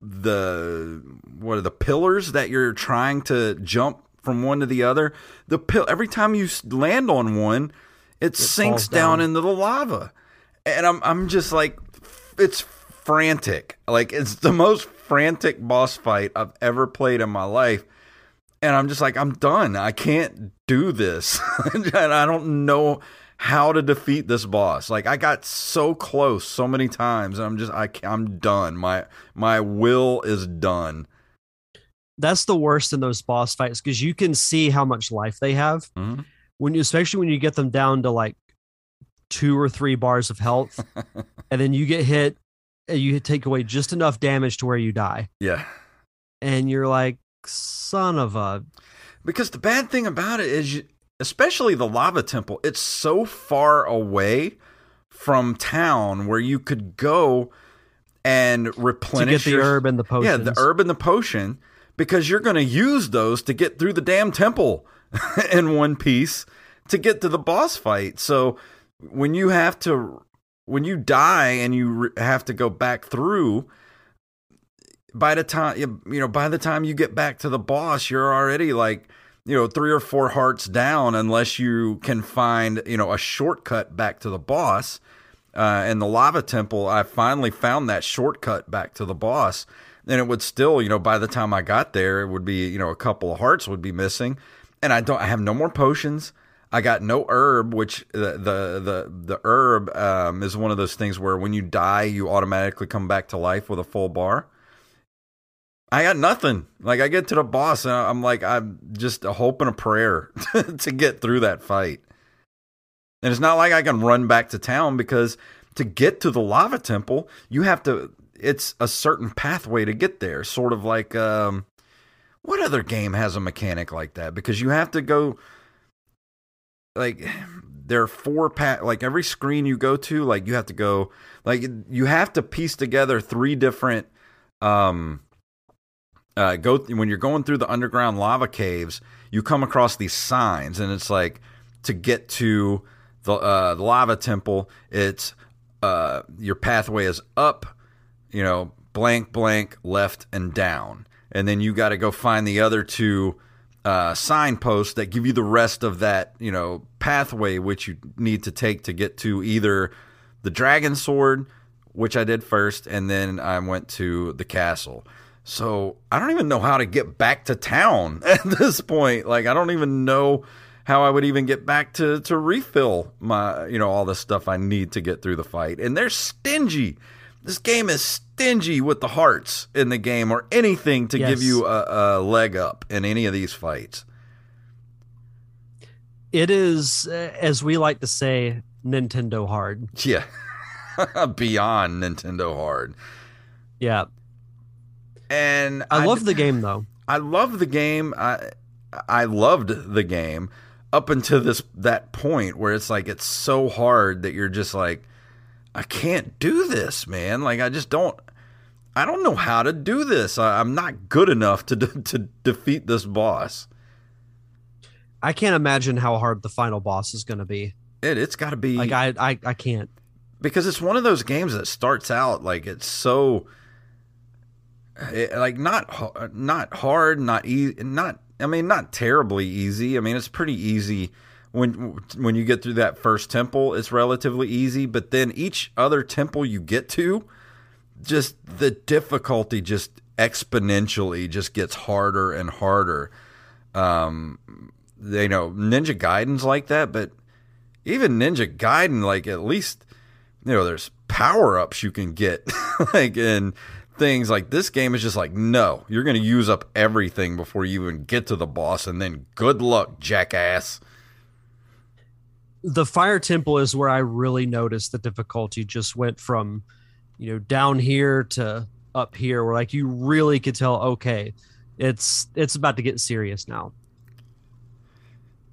the what are the pillars that you're trying to jump from one to the other. The pill every time you land on one, it, it sinks down. down into the lava, and I'm I'm just like, it's frantic. Like it's the most frantic boss fight I've ever played in my life. And I'm just like, I'm done. I can't do this. and I don't know how to defeat this boss. Like I got so close so many times. I'm just I I'm done. My my will is done that's the worst in those boss fights because you can see how much life they have mm-hmm. when you, especially when you get them down to like two or three bars of health, and then you get hit, and you take away just enough damage to where you die. Yeah, and you're like, son of a. Because the bad thing about it is, you, especially the lava temple, it's so far away from town where you could go and replenish to get the herb and the potion. Yeah, the herb and the potion because you're going to use those to get through the damn temple in one piece to get to the boss fight. So when you have to when you die and you re- have to go back through by the time you know by the time you get back to the boss you're already like you know three or four hearts down unless you can find you know a shortcut back to the boss uh, in the lava temple i finally found that shortcut back to the boss and it would still, you know, by the time I got there, it would be, you know, a couple of hearts would be missing, and I don't, I have no more potions. I got no herb, which the the the, the herb um, is one of those things where when you die, you automatically come back to life with a full bar. I got nothing. Like I get to the boss, and I'm like, I'm just a hope and a prayer to get through that fight. And it's not like I can run back to town because to get to the lava temple, you have to it's a certain pathway to get there, sort of like um what other game has a mechanic like that? Because you have to go like there are four pat like every screen you go to like you have to go like you have to piece together three different um uh go when you're going through the underground lava caves you come across these signs and it's like to get to the uh the lava temple it's uh your pathway is up you know blank blank left and down. And then you got to go find the other two uh, signposts that give you the rest of that you know pathway which you need to take to get to either the dragon sword which i did first and then i went to the castle so i don't even know how to get back to town at this point like i don't even know how i would even get back to to refill my you know all the stuff i need to get through the fight and they're stingy this game is stingy with the hearts in the game or anything to Yes. give you a, a leg up in any of these fights. It is, uh, as we like to say, Nintendo hard. Yeah. Beyond Nintendo hard. Yeah, And I love the game though. I love the game. I I loved the game up until this that point where it's like it's so hard that you're just like I can't do this, man. Like I just don't I don't know how to do this. I, I'm not good enough to de- to defeat this boss. I can't imagine how hard the final boss is going to be. It it's got to be Like I, I, I can't. because it's one of those games that starts out like it's so it, like not not hard, not easy, not I mean not terribly easy. I mean it's pretty easy when when you get through that first temple. It's relatively easy, but then each other temple you get to, just the difficulty just exponentially just gets harder and harder. Um, you know, Ninja Gaiden's like that, but even Ninja Gaiden, like at least you know, there's power ups you can get, like and things like this game is just like, no, you're going to use up everything before you even get to the boss, and then good luck, jackass. The fire temple is where I really noticed the difficulty just went from, you know, down here to up here, where like you really could tell, okay, it's it's about to get serious now.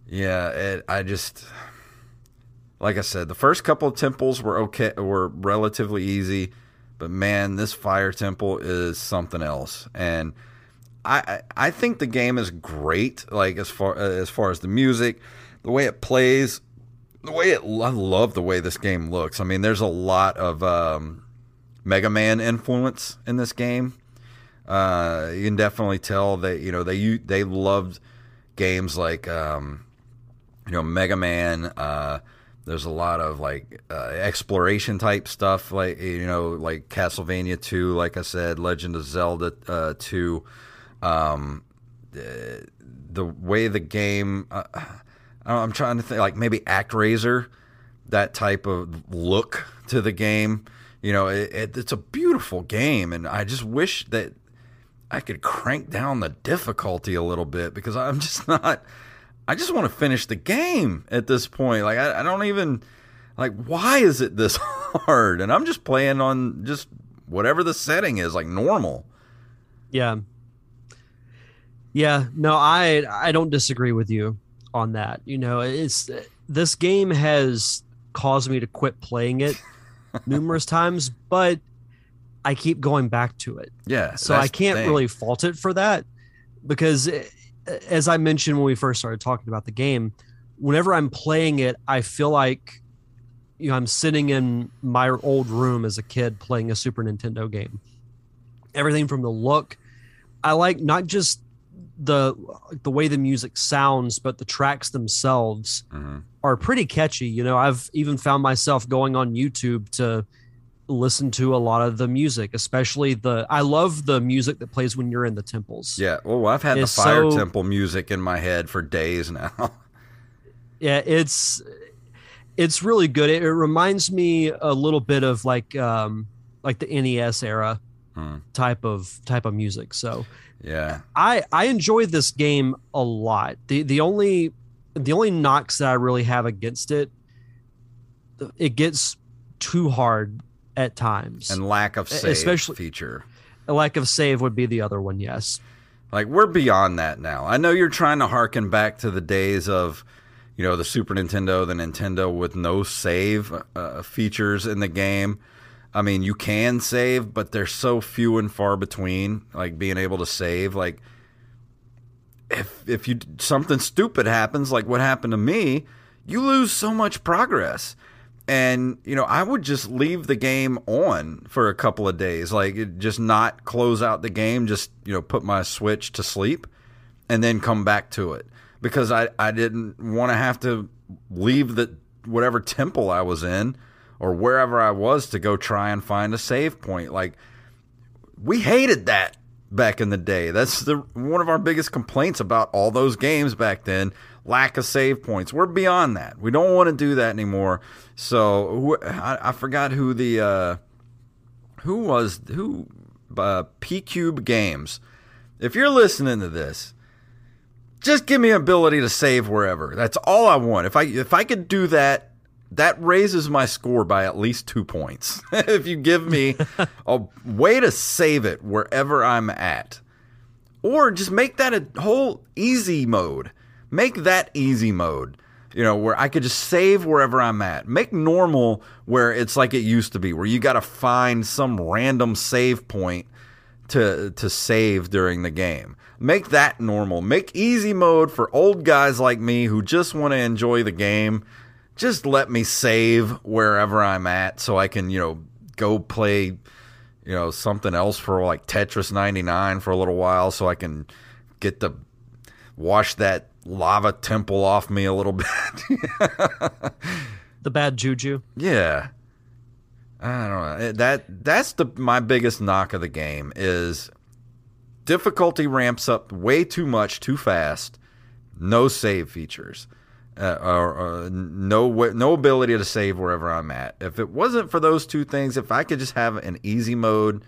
Yeah, it, I just like I said, the first couple of temples were okay, were relatively easy, but man, this fire temple is something else, and I I think the game is great. Like as far as far as the music, the way it plays, the way it I love the way this game looks. I mean, there's a lot of um, Mega Man influence in this game. Uh, you can definitely tell that you know they they loved games like um, you know Mega Man. Uh, there's a lot of like uh, exploration type stuff, like you know, like Castlevania 2, like I said, Legend of Zelda uh, 2. Um, the, the way the game, uh, I'm trying to think, like maybe ActRaiser, that type of look to the game. You know, it, it, it's a beautiful game, and I just wish that I could crank down the difficulty a little bit because I'm just not. I just want to finish the game at this point. Like I, I don't even like why is it this hard? And I'm just playing on just whatever the setting is, like normal. Yeah. Yeah, no, I I don't disagree with you on that. You know, it's this game has caused me to quit playing it numerous times, but I keep going back to it. Yeah. So I can't really fault it for that because as I mentioned when we first started talking about the game, whenever I'm playing it, I feel like you know I'm sitting in my old room as a kid playing a Super Nintendo game. Everything from the look, I like not just the the way the music sounds, but the tracks themselves Mhm. are pretty catchy. You know, I've even found myself going on YouTube to listen to a lot of the music, especially the I love the music that plays when you're in the temples. Yeah. Oh, I've had the Fire so- Temple music in my head for days now. Yeah, it's it's really good. It, it reminds me a little bit of like um like the NES era Hmm. type of type of music. So yeah. I I enjoy this game a lot. The the only the only knocks that I really have against it it gets too hard at times. And lack of save Especially- feature. a lack of save would be the other one. Yes. Like we're beyond that now. I know you're trying to harken back to the days of, you know, the Super Nintendo, the Nintendo with no save uh, features in the game. I mean, you can save, but they're so few and far between. Like being able to save, like if if you something stupid happens, like what happened to me, you lose so much progress. And you know, I would just leave the game on for a couple of days, like just not close out the game, just you know, put my Switch to sleep, and then come back to it because I I didn't want to have to leave the whatever temple I was in or wherever I was to go try and find a save point. Like we hated that back in the day. That's the one of our biggest complaints about all those games back then. Lack of save points. We're beyond that. We don't want to do that anymore. So I, I forgot who the uh, who was who uh, PQube Games. If you're listening to this, just give me ability to save wherever. That's all I want. If I if I could do that, that raises my score by at least two points. if you give me a way to save it wherever I'm at, or just make that a whole easy mode. Make that easy mode. You know, where I could just save wherever I'm at. Make normal where it's like it used to be, where you got to find some random save point to to save during the game. Make that normal. Make easy mode for old guys like me who just want to enjoy the game. Just let me save wherever I'm at so I can, you know, go play, you know, something else for like Tetris 99 for a little while so I can get to wash that lava temple off me a little bit. The bad juju. Yeah. I don't know. That that's the my biggest knock of the game is difficulty ramps up way too much too fast. No save features. Uh, or, or no no ability to save wherever I'm at. If it wasn't for those two things, if I could just have an easy mode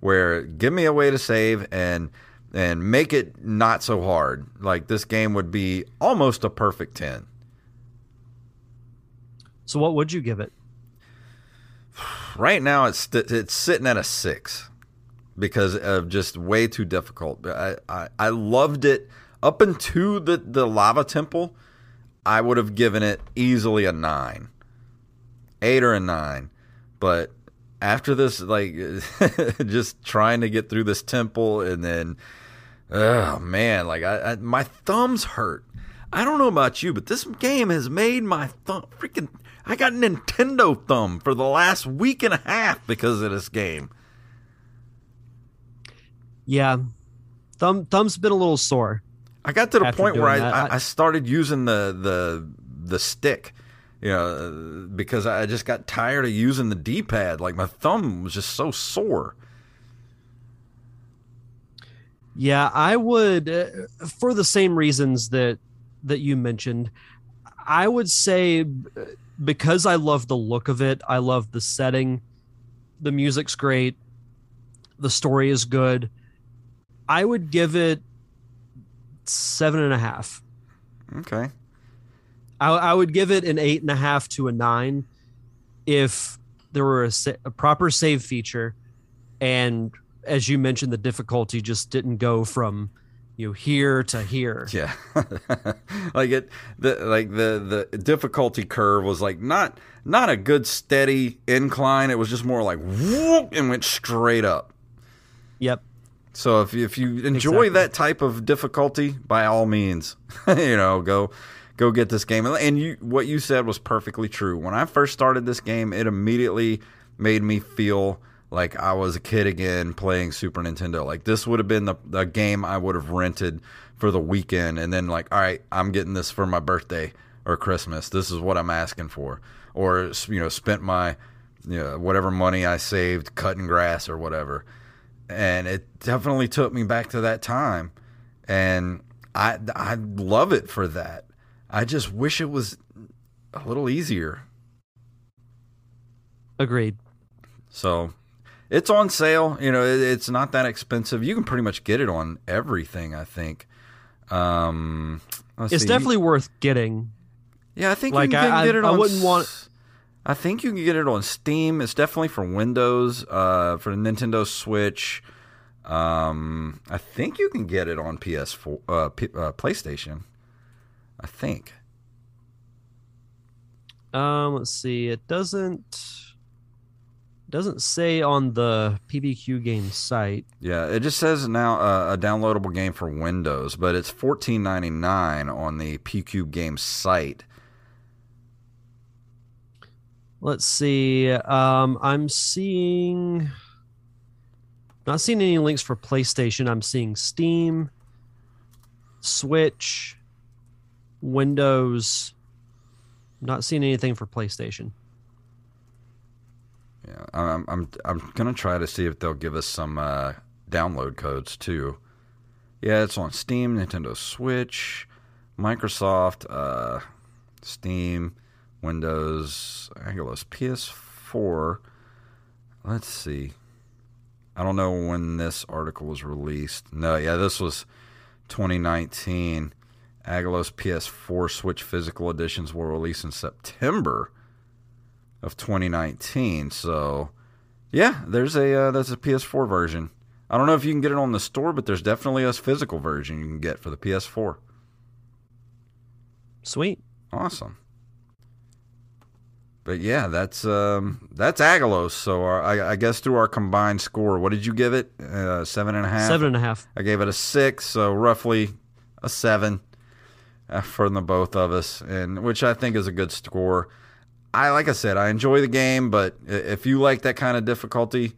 where give me a way to save and and make it not so hard, like this game would be almost a perfect 10. So what would you give it? right now it's it's sitting at a six because of just way too difficult. I, I, I loved it up into the, the lava temple. I would have given it easily a nine, eight or a nine, but after this, like just trying to get through this temple and then, oh man, like I, I my thumbs hurt. I don't know about you, but this game has made my thumb freaking. I got Nintendo thumb for the last week and a half because of this game. Yeah, thumb thumb's been a little sore. I got to the point where I, doing that, I, I- I started using the the the stick, you know, because I just got tired of using the D pad. Like my thumb was just so sore. Yeah, I would uh, for the same reasons that that you mentioned. I would say uh, because I love the look of it, I love the setting, the music's great, the story is good. I would give it seven and a half. Okay. I, I would give it an eight and a half to a nine if there were a, a proper save feature and as you mentioned the difficulty just didn't go from you know here to here Yeah, like it, the like the the difficulty curve was like not not a good steady incline. It was just more like whoop and went straight up. yep So if you, if you enjoy Exactly. that type of difficulty, by all means, you know, go go get this game. And you what you said was perfectly true. When I first started this game, it immediately made me feel like I was a kid again playing Super Nintendo. Like this would have been the, the game I would have rented for the weekend and then like, all right, I'm getting this for my birthday or Christmas. This is what I'm asking for. Or you know, spent my you know, whatever money I saved cutting grass or whatever and it definitely took me back to that time and i i love it for that i just wish it was a little easier agreed so it's on sale you know it, it's not that expensive you can pretty much get it on everything i think um it's see. definitely worth getting yeah i think like, you can I- get it I on wouldn't want- I think you can get it on Steam. It's definitely for Windows, uh, for the Nintendo Switch. Um, I think you can get it on PS4, uh, P- uh, PlayStation. I think. Um, let's see. It doesn't doesn't say on the PBQ game site. Yeah, it just says now uh, a downloadable game for Windows, but it's fourteen ninety nine on the PQ game site. Let's see. Um, I'm seeing not seeing any links for PlayStation. I'm seeing Steam, Switch, Windows. Not seeing anything for PlayStation. Yeah, I'm I'm I'm gonna try to see if they'll give us some uh, download codes too. Yeah, it's on Steam, Nintendo Switch, Microsoft, uh, Steam, Windows, Aggelos, PS4. Let's see. I don't know when this article was released. No, yeah, this was 2019. Aggelos PS4 Switch physical editions will release in September of 2019. So, yeah, there's a uh, there's a PS4 version. I don't know if you can get it on the store, but there's definitely a physical version you can get for the PS4. Sweet. Awesome. But yeah, that's um, that's Aggelos. So our, I, I, guess through our combined score, what did you give it? Uh, seven and a half. Seven and a half. I gave it a six, so roughly a seven uh, for the both of us, and which I think is a good score. I like I said, I enjoy the game, but if you like that kind of difficulty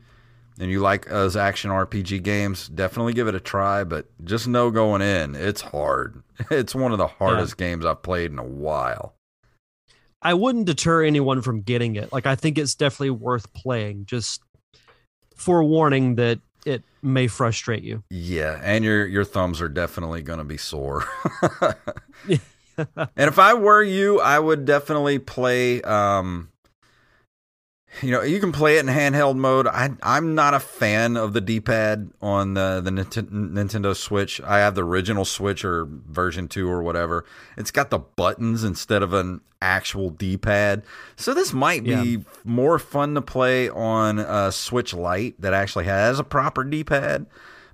and you like those action RPG games, definitely give it a try. But just know going in, it's hard. It's one of the hardest yeah. games I've played in a while. I wouldn't deter anyone from getting it. Like I think it's definitely worth playing. Just forewarning that it may frustrate you. Yeah, and your your thumbs are definitely going to be sore. and if I were you, I would definitely play. Um, you know, you can play it in handheld mode. I, I'm not a fan of the D-pad on the the Nintendo Switch. I have the original Switch or version two or whatever. It's got the buttons instead of an actual D-pad. So this might be yeah. more fun to play on a Switch Lite that actually has a proper D-pad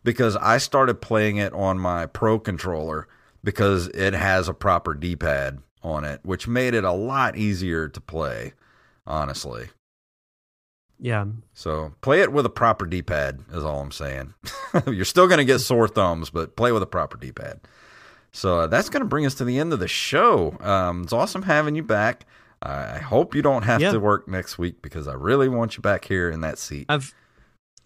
because I started playing it on my Pro controller because it has a proper D-pad on it, which made it a lot easier to play, honestly. Yeah. So play it with a proper D-pad is all I'm saying. You're still going to get sore thumbs, but play with a proper D-pad. So uh, that's going to bring us to the end of the show. Um, it's awesome having you back. I hope you don't have yeah. to work next week because I really want you back here in that seat. I've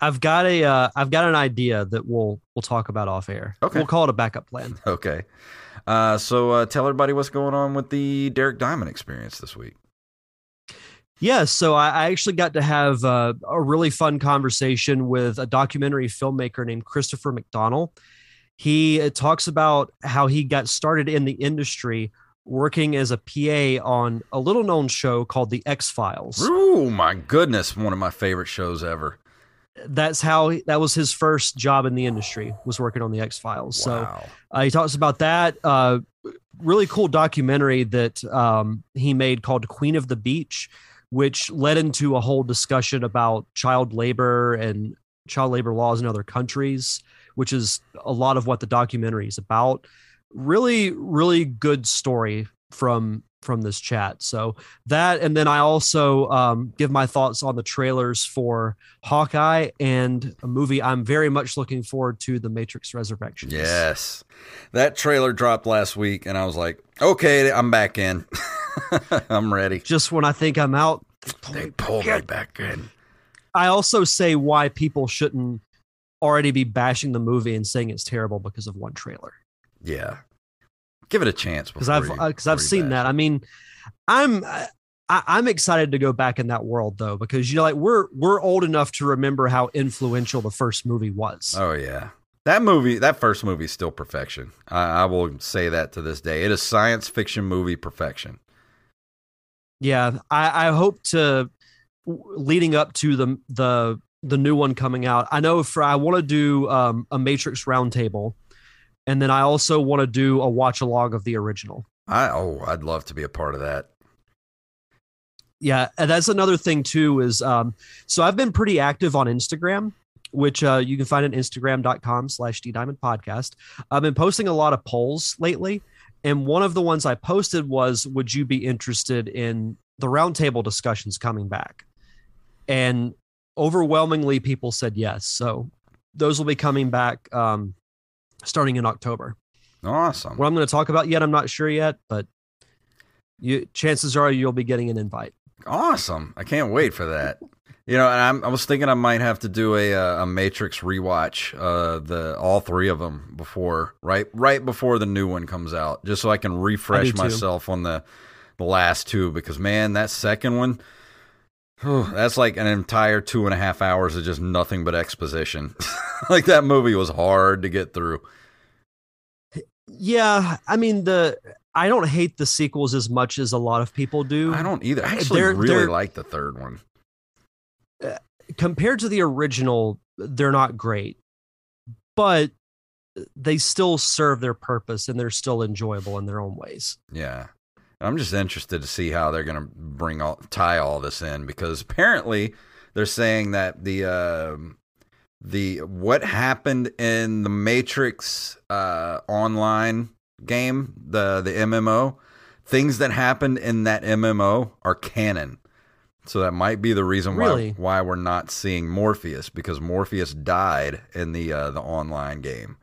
I've got a uh, I've got an idea that we'll we'll talk about off air. Okay, we'll call it a backup plan. Okay, uh, so uh, tell everybody what's going on with the Derek Diamond experience this week. Yeah, so I, actually got to have uh, a really fun conversation with a documentary filmmaker named Christopher McDonnell. He uh, talks about how he got started in the industry working as a PA on a little known show called The X Files. Oh my goodness, one of my favorite shows ever that's how he, that was his first job in the industry was working on the X Files. Wow. So uh, he talks about that. Uh, really cool documentary that um, he made called Queen of the Beach, which led into a whole discussion about child labor and child labor laws in other countries, which is a lot of what the documentary is about. Really, really good story from from this chat. So that, and then I also um, give my thoughts on the trailers for Hawkeye and a movie I'm very much looking forward to, The Matrix Resurrections. Yes, that trailer dropped last week, and I was like, okay, I'm back in. I'm ready. Just when I think I'm out, they pull me back in. I also say why people shouldn't already be bashing the movie and saying it's terrible because of one trailer. Yeah, give it a chance because I've because uh, I've seen that. I mean, I'm I, I'm excited to go back in that world though because you know like we're we're old enough to remember how influential the first movie was. Oh yeah, that movie that first movie is still perfection. I, I will say that to this day. It is science fiction movie perfection. Yeah, I, I hope to leading up to the the the new one coming out. I know for I want to do um, a Matrix roundtable and then I also want to do a watch along of the original. I oh, I'd love to be a part of that. Yeah, and that's another thing too. Is um, so I've been pretty active on Instagram, which uh, you can find at Instagram.com slash D Diamond Podcast. I've been posting a lot of polls lately, and one of the ones I posted was, "Would you be interested in the roundtable discussions coming back?" And overwhelmingly, people said yes. So those will be coming back um, starting in October. Awesome. What I'm going to talk about yet, I'm not sure yet, but you chances are you'll be getting an invite. Awesome. I can't wait for that. You know, and I'm, I was thinking I might have to do a uh, a Matrix rewatch, uh, the all three of them before right right before the new one comes out, just so I can refresh myself on the the last two. Because man, that second one, that's like an entire two and a half hours of just nothing but exposition. like that movie was hard to get through. Yeah, I mean the I don't hate the sequels as much as a lot of people do. I don't either. I actually They're- really they're- like the third one. Uh, compared to the original, they're not great, but they still serve their purpose and they're still enjoyable in their own ways. Yeah. I'm just interested to see how they're going to bring all tie all this in because apparently they're saying that the um the what happened in the Matrix uh, online game, the the MMO, things that happened in that MMO are canon. So that might be the reason why why we're not seeing Morpheus because Morpheus died in the uh, the online game.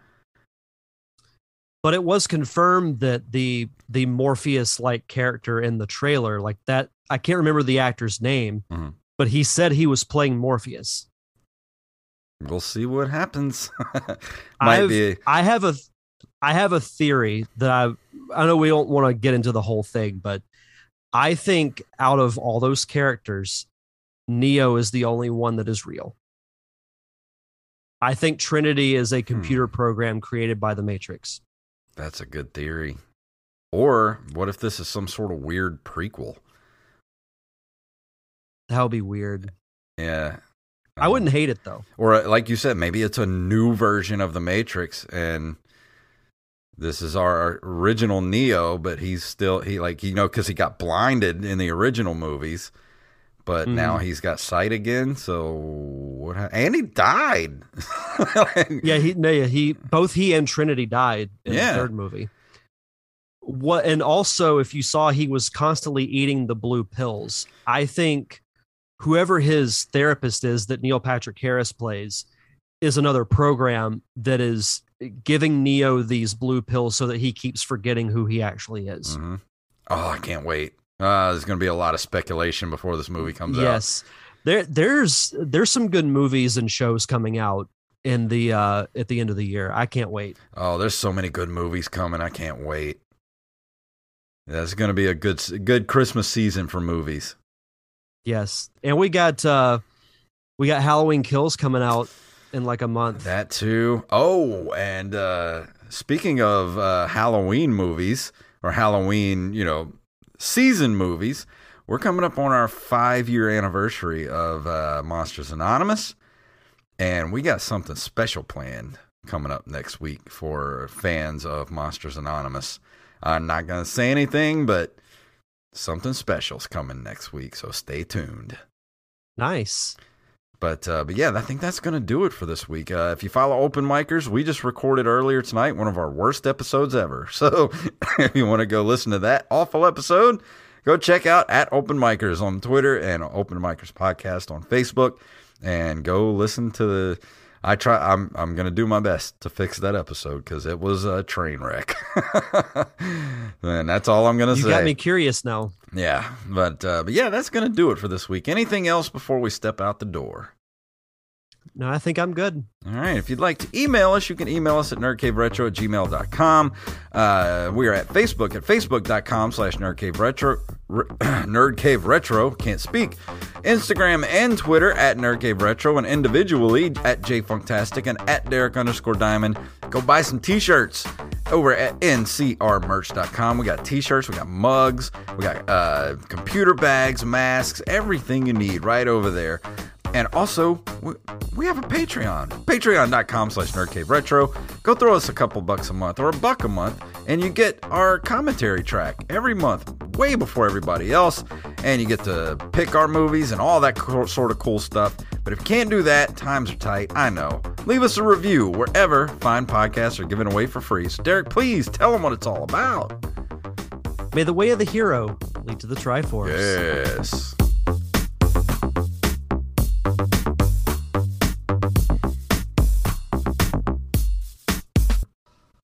But it was confirmed that the the Morpheus like character in the trailer, like that, I can't remember the actor's name, Mhm. but he said he was playing Morpheus. We'll see what happens. might I've- be I have a I have a theory that I I know we don't want to get into the whole thing, but I think out of all those characters, Neo is the only one that is real. I think Trinity is a computer program created by the Matrix. That's a good theory. Or what if this is some sort of weird prequel? That would be weird. Yeah. I Um, wouldn't hate it though. Or uh, like you said, maybe it's a new version of the Matrix and this is our original Neo, but he's still he like you know cuz he got blinded in the original movies. But Mhm. now he's got sight again, so what hap- and he died. Like, Yeah, he no, yeah, he both he and Trinity died in Yeah. the third movie. What and also if you saw he was constantly eating the blue pills. I think whoever his therapist is that Neil Patrick Harris plays is another program that is giving Neo these blue pills so that he keeps forgetting who he actually is. Mhm. Oh, I can't wait. Uh, there's going to be a lot of speculation before this movie comes out. yes. There there's there's some good movies and shows coming out in the uh at the end of the year. I can't wait. Oh, there's so many good movies coming. I can't wait. Yeah, it's going to be a good good Christmas season for movies. Yes. And we got uh we got Halloween Kills coming out in like a month. That too. Oh, and uh, speaking of uh, Halloween movies or Halloween, you know, season movies, we're coming up on our five year anniversary of uh, Monsters Anonymous, and we got something special planned coming up next week for fans of Monsters Anonymous. I'm not going to say anything, but something special's coming next week, so stay tuned. Nice. But uh, but yeah, I think that's gonna do it for this week. Uh, if you follow Open Micers, we just recorded earlier tonight one of our worst episodes ever. So if you want to go listen to that awful episode, go check out at Open Micers on Twitter and Open Micers podcast on Facebook, and go listen to the. I try. I'm I'm gonna do my best to fix that episode because it was a train wreck. and that's all I'm gonna You say. You got me curious now. Yeah, but uh, but yeah, that's gonna do it for this week. Anything else before we step out the door? No, I think I'm good. All right. If you'd like to email us, you can email us at nerdcaveretro at gmail.com. Uh, we are at Facebook at facebook.com slash nerdcaveretro. Re- nerdcaveretro. Can't speak. Instagram and Twitter at nerdcaveretro and individually at jfunktastic and at Derek underscore diamond. Go buy some t-shirts over at ncrmerch.com. We got t-shirts, we got mugs, we got uh, computer bags, masks, everything you need right over there. And also, we, we have a Patreon. Patreon.com slash nerdcaveretro. Go throw us a couple bucks a month or a buck a month, and you get our commentary track every month, way before everybody else. And you get to pick our movies and all that co- sort of cool stuff. But if you can't do that, times are tight. I know. Leave us a review wherever fine podcasts are given away for free. So, Derek, please tell them what it's all about. May the way of the hero lead to the Triforce. Yes.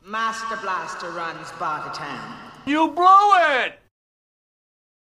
Master Blaster runs Bartertown. You blew it!